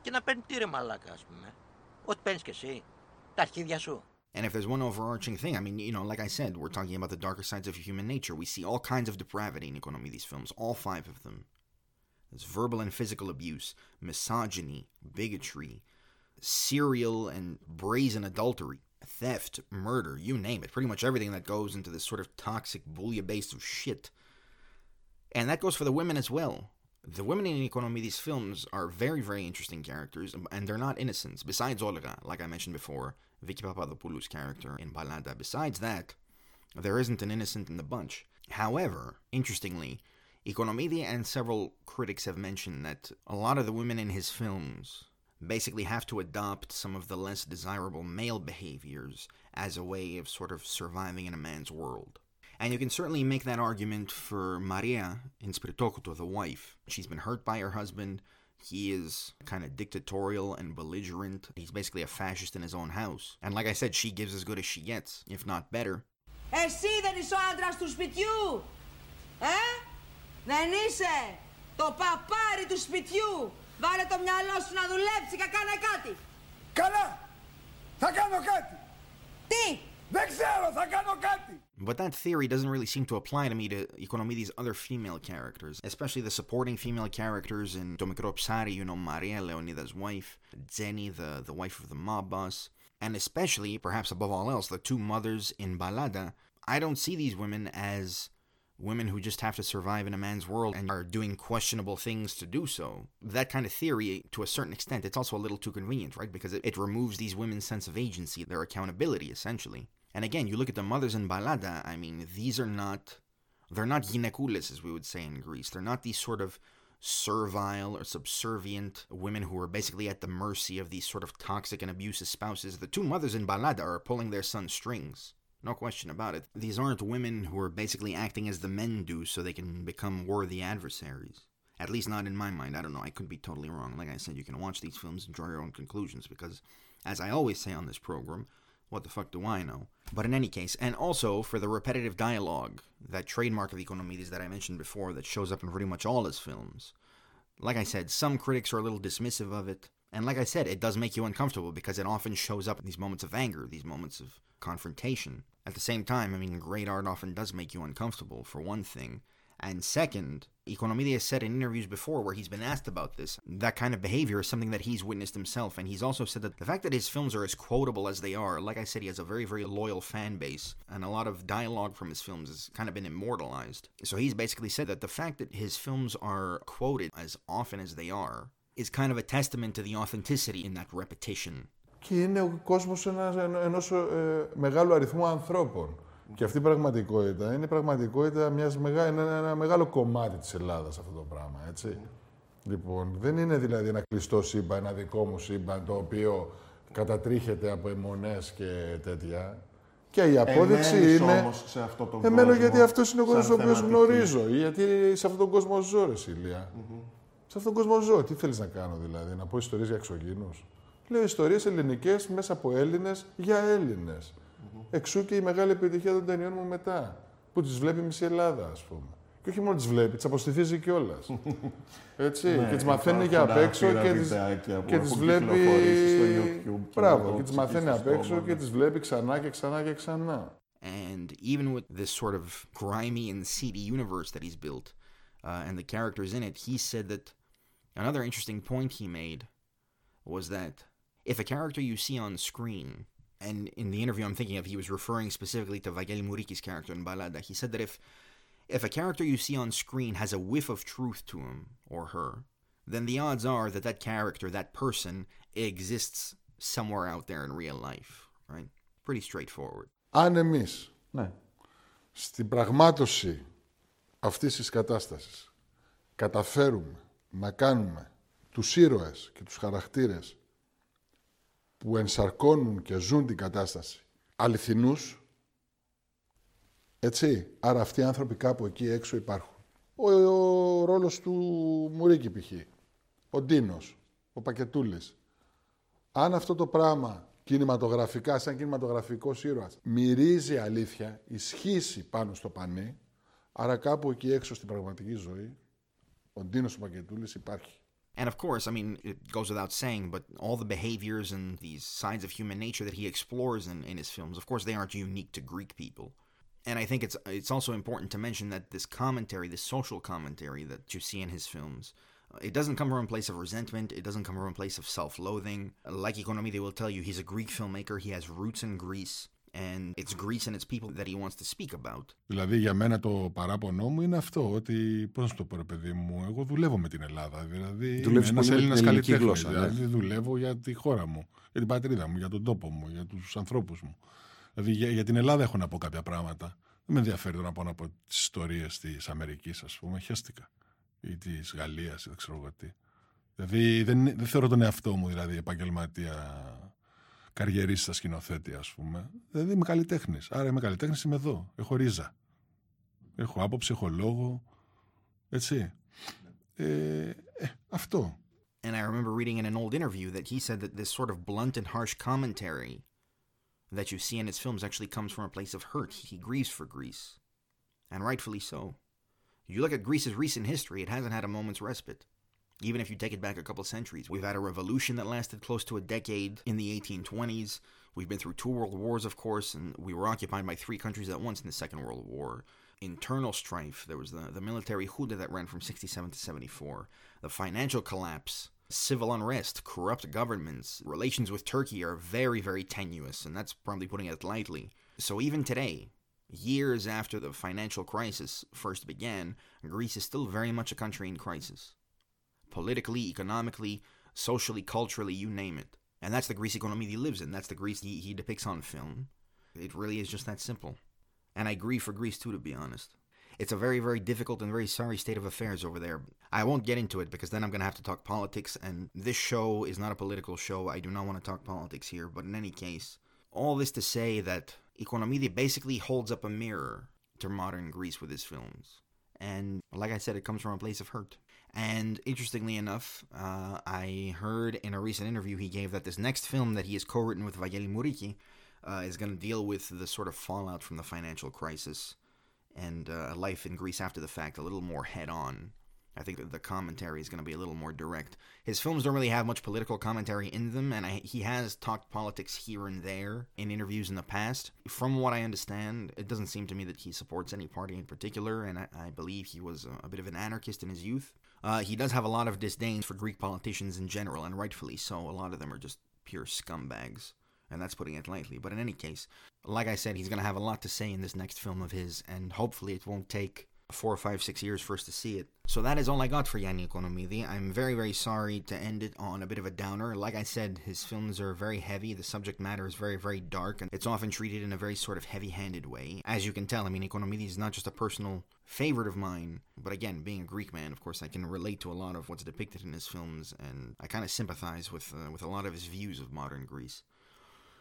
Και να παίρνει μαλάκα, πούμε. Ό,τι εσύ. Τα αρχίδια σου. And if there's one overarching thing, I mean, you know, like I said, we're talking about the darker sides of human nature. We see all kinds of depravity in Economides' films, all five of them. There's verbal and physical abuse, misogyny, bigotry, serial and brazen adultery theft, murder, you name it. Pretty much everything that goes into this sort of toxic bouillabaisse of shit. And that goes for the women as well. The women in Economides' films, are very, very interesting characters, and they're not innocents. Besides Olga, like I mentioned before, Vicky Papadopoulou's character in Balada. Besides that, there isn't an innocent in the bunch. However, interestingly, Economidi and several critics have mentioned that a lot of the women in his films basically have to adopt some of the less desirable male behaviors as a way of sort of surviving in a man's world. And you can certainly make that argument for Maria in Spiritokuto, the wife. She's been hurt by her husband, he is kind of dictatorial and belligerent. He's basically a fascist in his own house. And like I said, she gives as good as she gets, if not better. Εσύ δεν είσαι ο άντρας του σπιτιού, ε? Δεν είσαι το παπάρι του σπιτιού. Βάλε το μυαλό σου να δουλέψει και κάνε κάτι. Καλά. Θα κάνω κάτι. Τι. Δεν ξέρω. Θα κάνω κάτι. But that theory doesn't really seem to apply to me to Economidi's other female characters, especially the supporting female characters in To Mikro Psari you know, Maria Leonida's wife, Jenny, the, the wife of the mob boss, and especially, perhaps above all else, the two mothers in Balada. I don't see these women as women who just have to survive in a man's world and are doing questionable things to do so. That kind of theory, to a certain extent, it's also a little too convenient, right? Because it, it removes these women's sense of agency, their accountability, essentially. And again, you look at the mothers in Balada, I mean, these are not, they're not ginekoules, as we would say in Greece. They're not these sort of servile or subservient women who are basically at the mercy of these sort of toxic and abusive spouses. The two mothers in Balada are pulling their son's strings. No question about it. These aren't women who are basically acting as the men do so they can become worthy adversaries. At least not in my mind. I don't know. I could be totally wrong. Like I said, you can watch these films and draw your own conclusions because, as I always say on this program, what the fuck do I know? But in any case, and also for the repetitive dialogue, that trademark of Economides that I mentioned before that shows up in pretty much all his films. Like I said, some critics are a little dismissive of it. And like I said, it does make you uncomfortable because it often shows up in these moments of anger, these moments of confrontation. At the same time, I mean, great art often does make you uncomfortable, for one thing. And second, Economides said in interviews before where he's been asked about this, that kind of behavior is something that he's witnessed himself. And he's also said that the fact that his films are as quotable as they are, like I said, he has a very, very loyal fan base. And a lot of dialogue from his films has kind of been immortalized. So he's basically said that the fact that his films are quoted as often as they are is kind of a testament to the authenticity in that repetition. Και είναι ο κόσμος ένας, ενός ε, μεγάλου αριθμού ανθρώπων. Και αυτή η πραγματικότητα είναι πραγματικότητα μιας μεγά, ένα, ένα μεγάλο κομμάτι της Ελλάδας αυτό το πράγμα, έτσι. Λοιπόν, δεν είναι δηλαδή ένα κλειστό σύμπαν, ένα δικό μου σύμπαν, το οποίο κατατρίχεται από αιμονές και τέτοια. Και η απόδειξη Εμένεις είναι... όμως σε αυτό τον Εμένω κόσμο, γιατί αυτός είναι ο κόσμος σαν ο οποίος θεματική. γνωρίζω. ή Γιατί σε αυτόν τον κόσμο ζω, ρε Σίλια. Σε αυτόν τον κόσμο ζω. Τι θέλεις να κάνω δηλαδή, να πω ιστορίες για εξωγήινους. Λέω ιστορίες ελληνικές μέσα από Έλληνες για Έλληνες. Εξού και η μεγάλη επιτυχία των ταινιών μου μετά. Που τις βλέπει μισή Ελλάδα, ας πούμε. Και όχι μόνο τις βλέπει, τις αποστηθίζει κιόλας. [laughs] Έτσι. Ναι, και τις μαθαίνει υπάρχουν για απ' έξω άπειρα και τις, βιντεάκια που και τις έχουν βλέπει. κυκλοφορήσει στο YouTube και Μπράβο, εγώ και τις ψυχή μαθαίνει στο απ' έξω στόμα, και ναι. τις βλέπει ξανά και ξανά και ξανά. And even with this sort of grimy and seedy universe that he's built uh, and the characters in it, he said that another interesting point he made was that if a character you see on screen, and in the interview I'm thinking of, he was referring specifically to Vagel Mouriki's character in Balada, he said that if if a character you see on screen has a whiff of truth to him or her, then the odds are that that character, that person, exists somewhere out there in real life, right? Pretty straightforward. Αν εμείς ναι. στην πραγμάτωση αυτής της κατάστασης καταφέρουμε να κάνουμε τους ήρωες και τους χαρακτήρες που ενσαρκώνουν και ζουν την κατάσταση αληθινούς, έτσι, άρα αυτοί οι άνθρωποι κάπου εκεί έξω υπάρχουν. Ο, ο ρόλος του Μουρίκη π.χ. Ο Ντίνος, ο Πακετούλης. Αν αυτό το πράγμα κινηματογραφικά, σαν κινηματογραφικός ήρωας, μυρίζει αλήθεια, ισχύσει πάνω στο πανί, Άρα κάπου εκεί έξω στην πραγματική ζωή, ο Ντίνος υπάρχει. And of course, I mean, it goes without saying, but all the behaviors and these signs of human nature that he explores in, in his films, of course, they aren't unique to Greek people. And I think it's it's also important to mention that this commentary, this social commentary that you see in his films, it doesn't come from a place of resentment. It doesn't come from a place of self-loathing. Like Economides will tell you he's a Greek filmmaker. He has roots in Greece. And it's Greece and its people that he wants to speak about. Δηλαδή για μένα το παράπονό μου είναι αυτό, ότι πώς να σου το πω ρε παιδί μου, εγώ δουλεύω με την Ελλάδα, δηλαδή Δουλεύεις είμαι ένας πολύ με την Έλληνας ελληνική καλλιτέχνης, γλώσσα, ναι. δηλαδή δουλεύω για τη χώρα μου, για την πατρίδα μου, για τον τόπο μου, για τους ανθρώπους μου. Δηλαδή για, για την Ελλάδα έχω να πω κάποια πράγματα. Δεν με ενδιαφέρει το να πω να πω τις ιστορίες της Αμερικής, ας πούμε, χαίστηκα. Ή της Γαλλίας, ή δεν ξέρω εγώ τι. Δηλαδή δεν, δεν θεωρώ τον εαυτό μου δηλαδή επαγγελματία καριερίστα σκηνοθέτη, α πούμε. Δηλαδή είμαι καλλιτέχνη. Άρα είμαι καλλιτέχνη, είμαι εδώ. Έχω ρίζα. Έχω άποψη, έχω λόγο. Έτσι. Ε, ε, αυτό. And I remember reading in an old interview that he said that this sort of blunt and harsh commentary that you see in his films actually comes from a place of hurt. He grieves for Greece. And rightfully so. You look at Greece's recent history, it hasn't had a moment's respite. Even if you take it back a couple centuries, we've had a revolution that lasted close to a decade in the 1820s. We've been through two world wars, of course, and we were occupied by three countries at once in the Second World War. Internal strife, there was the, the military junta that ran from 67 to 74, the financial collapse, civil unrest, corrupt governments. Relations with Turkey are very, very tenuous, and that's probably putting it lightly. So even today, years after the financial crisis first began, Greece is still very much a country in crisis politically, economically, socially, culturally, you name it. And that's the Greece Economidi lives in. That's the Greece he, he depicts on film. It really is just that simple. And I grieve for Greece too, to be honest. It's a very, very difficult and very sorry state of affairs over there. I won't get into it because then I'm going to have to talk politics, and this show is not a political show. I do not want to talk politics here, but in any case, all this to say that Economide basically holds up a mirror to modern Greece with his films. And like I said, it comes from a place of hurt. And interestingly enough, uh, I heard in a recent interview he gave that this next film that he has co written with Vangeli Mouriki uh, is going to deal with the sort of fallout from the financial crisis and uh, life in Greece after the fact a little more head on. I think that the commentary is going to be a little more direct. His films don't really have much political commentary in them, and I, he has talked politics here and there in interviews in the past. From what I understand, it doesn't seem to me that he supports any party in particular, and I, I believe he was a, a, bit of an anarchist in his youth. Uh, he does have a lot of disdain for Greek politicians in general, and rightfully so. A lot of them are just pure scumbags and that's putting it lightly. But in any case, like I said, he's going to have a lot to say in this next film of his, and hopefully it won't take four, five, six years for us to see it. So that is all I got for Yanni Economidi. I'm very, very sorry to end it on a bit of a downer. Like I said, his films are very heavy. The subject matter is very, very dark, and it's often treated in a very sort of heavy-handed way. As you can tell, I mean, Economidi is not just a personal favorite of mine, but again, being a Greek man, of course, I can relate to a lot of what's depicted in his films, and I kind of sympathize with uh, with a lot of his views of modern Greece.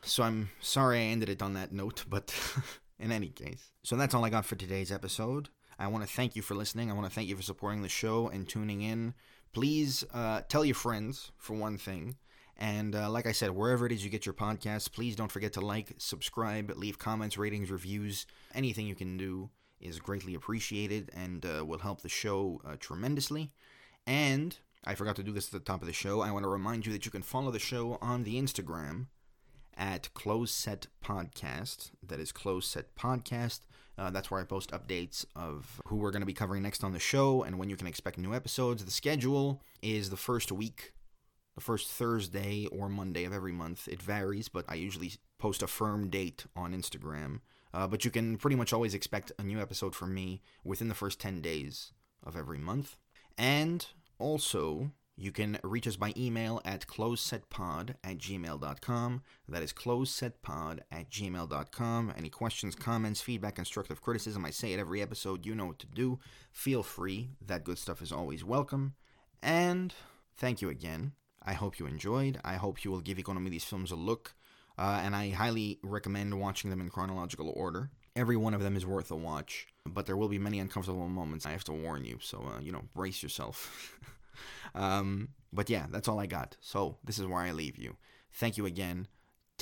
So I'm sorry I ended it on that note, but [laughs] in any case. So that's all I got for today's episode. I want to thank you for listening. I want to thank you for supporting the show and tuning in. Please uh, tell your friends, for one thing. And uh, like I said, wherever it is you get your podcasts, please don't forget to like, subscribe, leave comments, ratings, reviews. Anything you can do is greatly appreciated and uh, will help the show uh, tremendously. And I forgot to do this at the top of the show. I want to remind you that you can follow the show on the Instagram at Close Set Podcast. That is Close Set Podcast. Uh, that's where I post updates of who we're going to be covering next on the show and when you can expect new episodes. The schedule is the first week, the first Thursday or Monday of every month. It varies, but I usually post a firm date on Instagram. Uh, but you can pretty much always expect a new episode from me within the first 10 days of every month. And also, you can reach us by email at closesetpod at gmail.com. That is closesetpod at gmail.com. Any questions, comments, feedback, constructive criticism, I say it every episode, you know what to do. Feel free. That good stuff is always welcome. And thank you again. I hope you enjoyed. I hope you will give Economidis films a look. Uh, and I highly recommend watching them in chronological order. Every one of them is worth a watch, but there will be many uncomfortable moments. I have to warn you, so, uh, you know, brace yourself. [laughs] Um, but yeah, that's all I got. So this is where I leave you. Thank you again.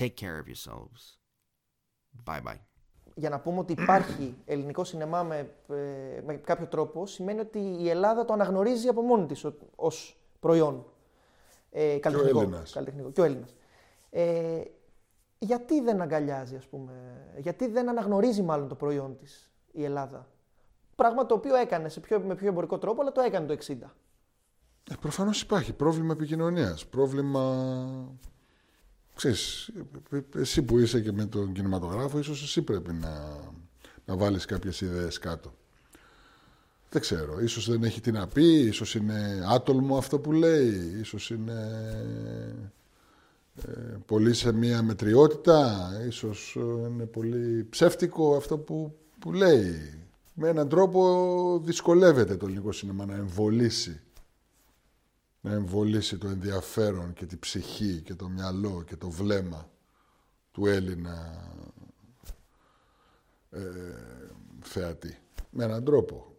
Take care of yourselves. Bye bye. Για να πούμε ότι υπάρχει ελληνικό σινεμά με, με κάποιο τρόπο, σημαίνει ότι η Ελλάδα το αναγνωρίζει από μόνη της ως προϊόν. Ε, καλλιτεχνικό, και ο Έλληνας. Καλλιτεχνικό, και ο Έλληνας. Ε, γιατί δεν αγκαλιάζει, ας πούμε, γιατί δεν αναγνωρίζει μάλλον το προϊόν της η Ελλάδα; Πράγμα το οποίο έκανε σε πιο, με πιο εμπορικό τρόπο, αλλά το έκανε το 60. Ε, προφανώς υπάρχει πρόβλημα επικοινωνίας, πρόβλημα... Ξέρεις, εσύ που είσαι και με τον κινηματογράφο, ίσως εσύ πρέπει να, να βάλεις κάποιες ιδέες κάτω. Δεν ξέρω, ίσως δεν έχει τι να πει, ίσως είναι άτολμο αυτό που λέει, ίσως είναι ε, πολύ σε μία μετριότητα, ίσως είναι πολύ ψεύτικο αυτό που, που λέει. Με έναν τρόπο δυσκολεύεται το ελληνικό σινεμά να εμβολήσει να εμβολήσει το ενδιαφέρον και την ψυχή και το μυαλό και το βλέμμα του Έλληνα ε, θεατή. Με έναν τρόπο.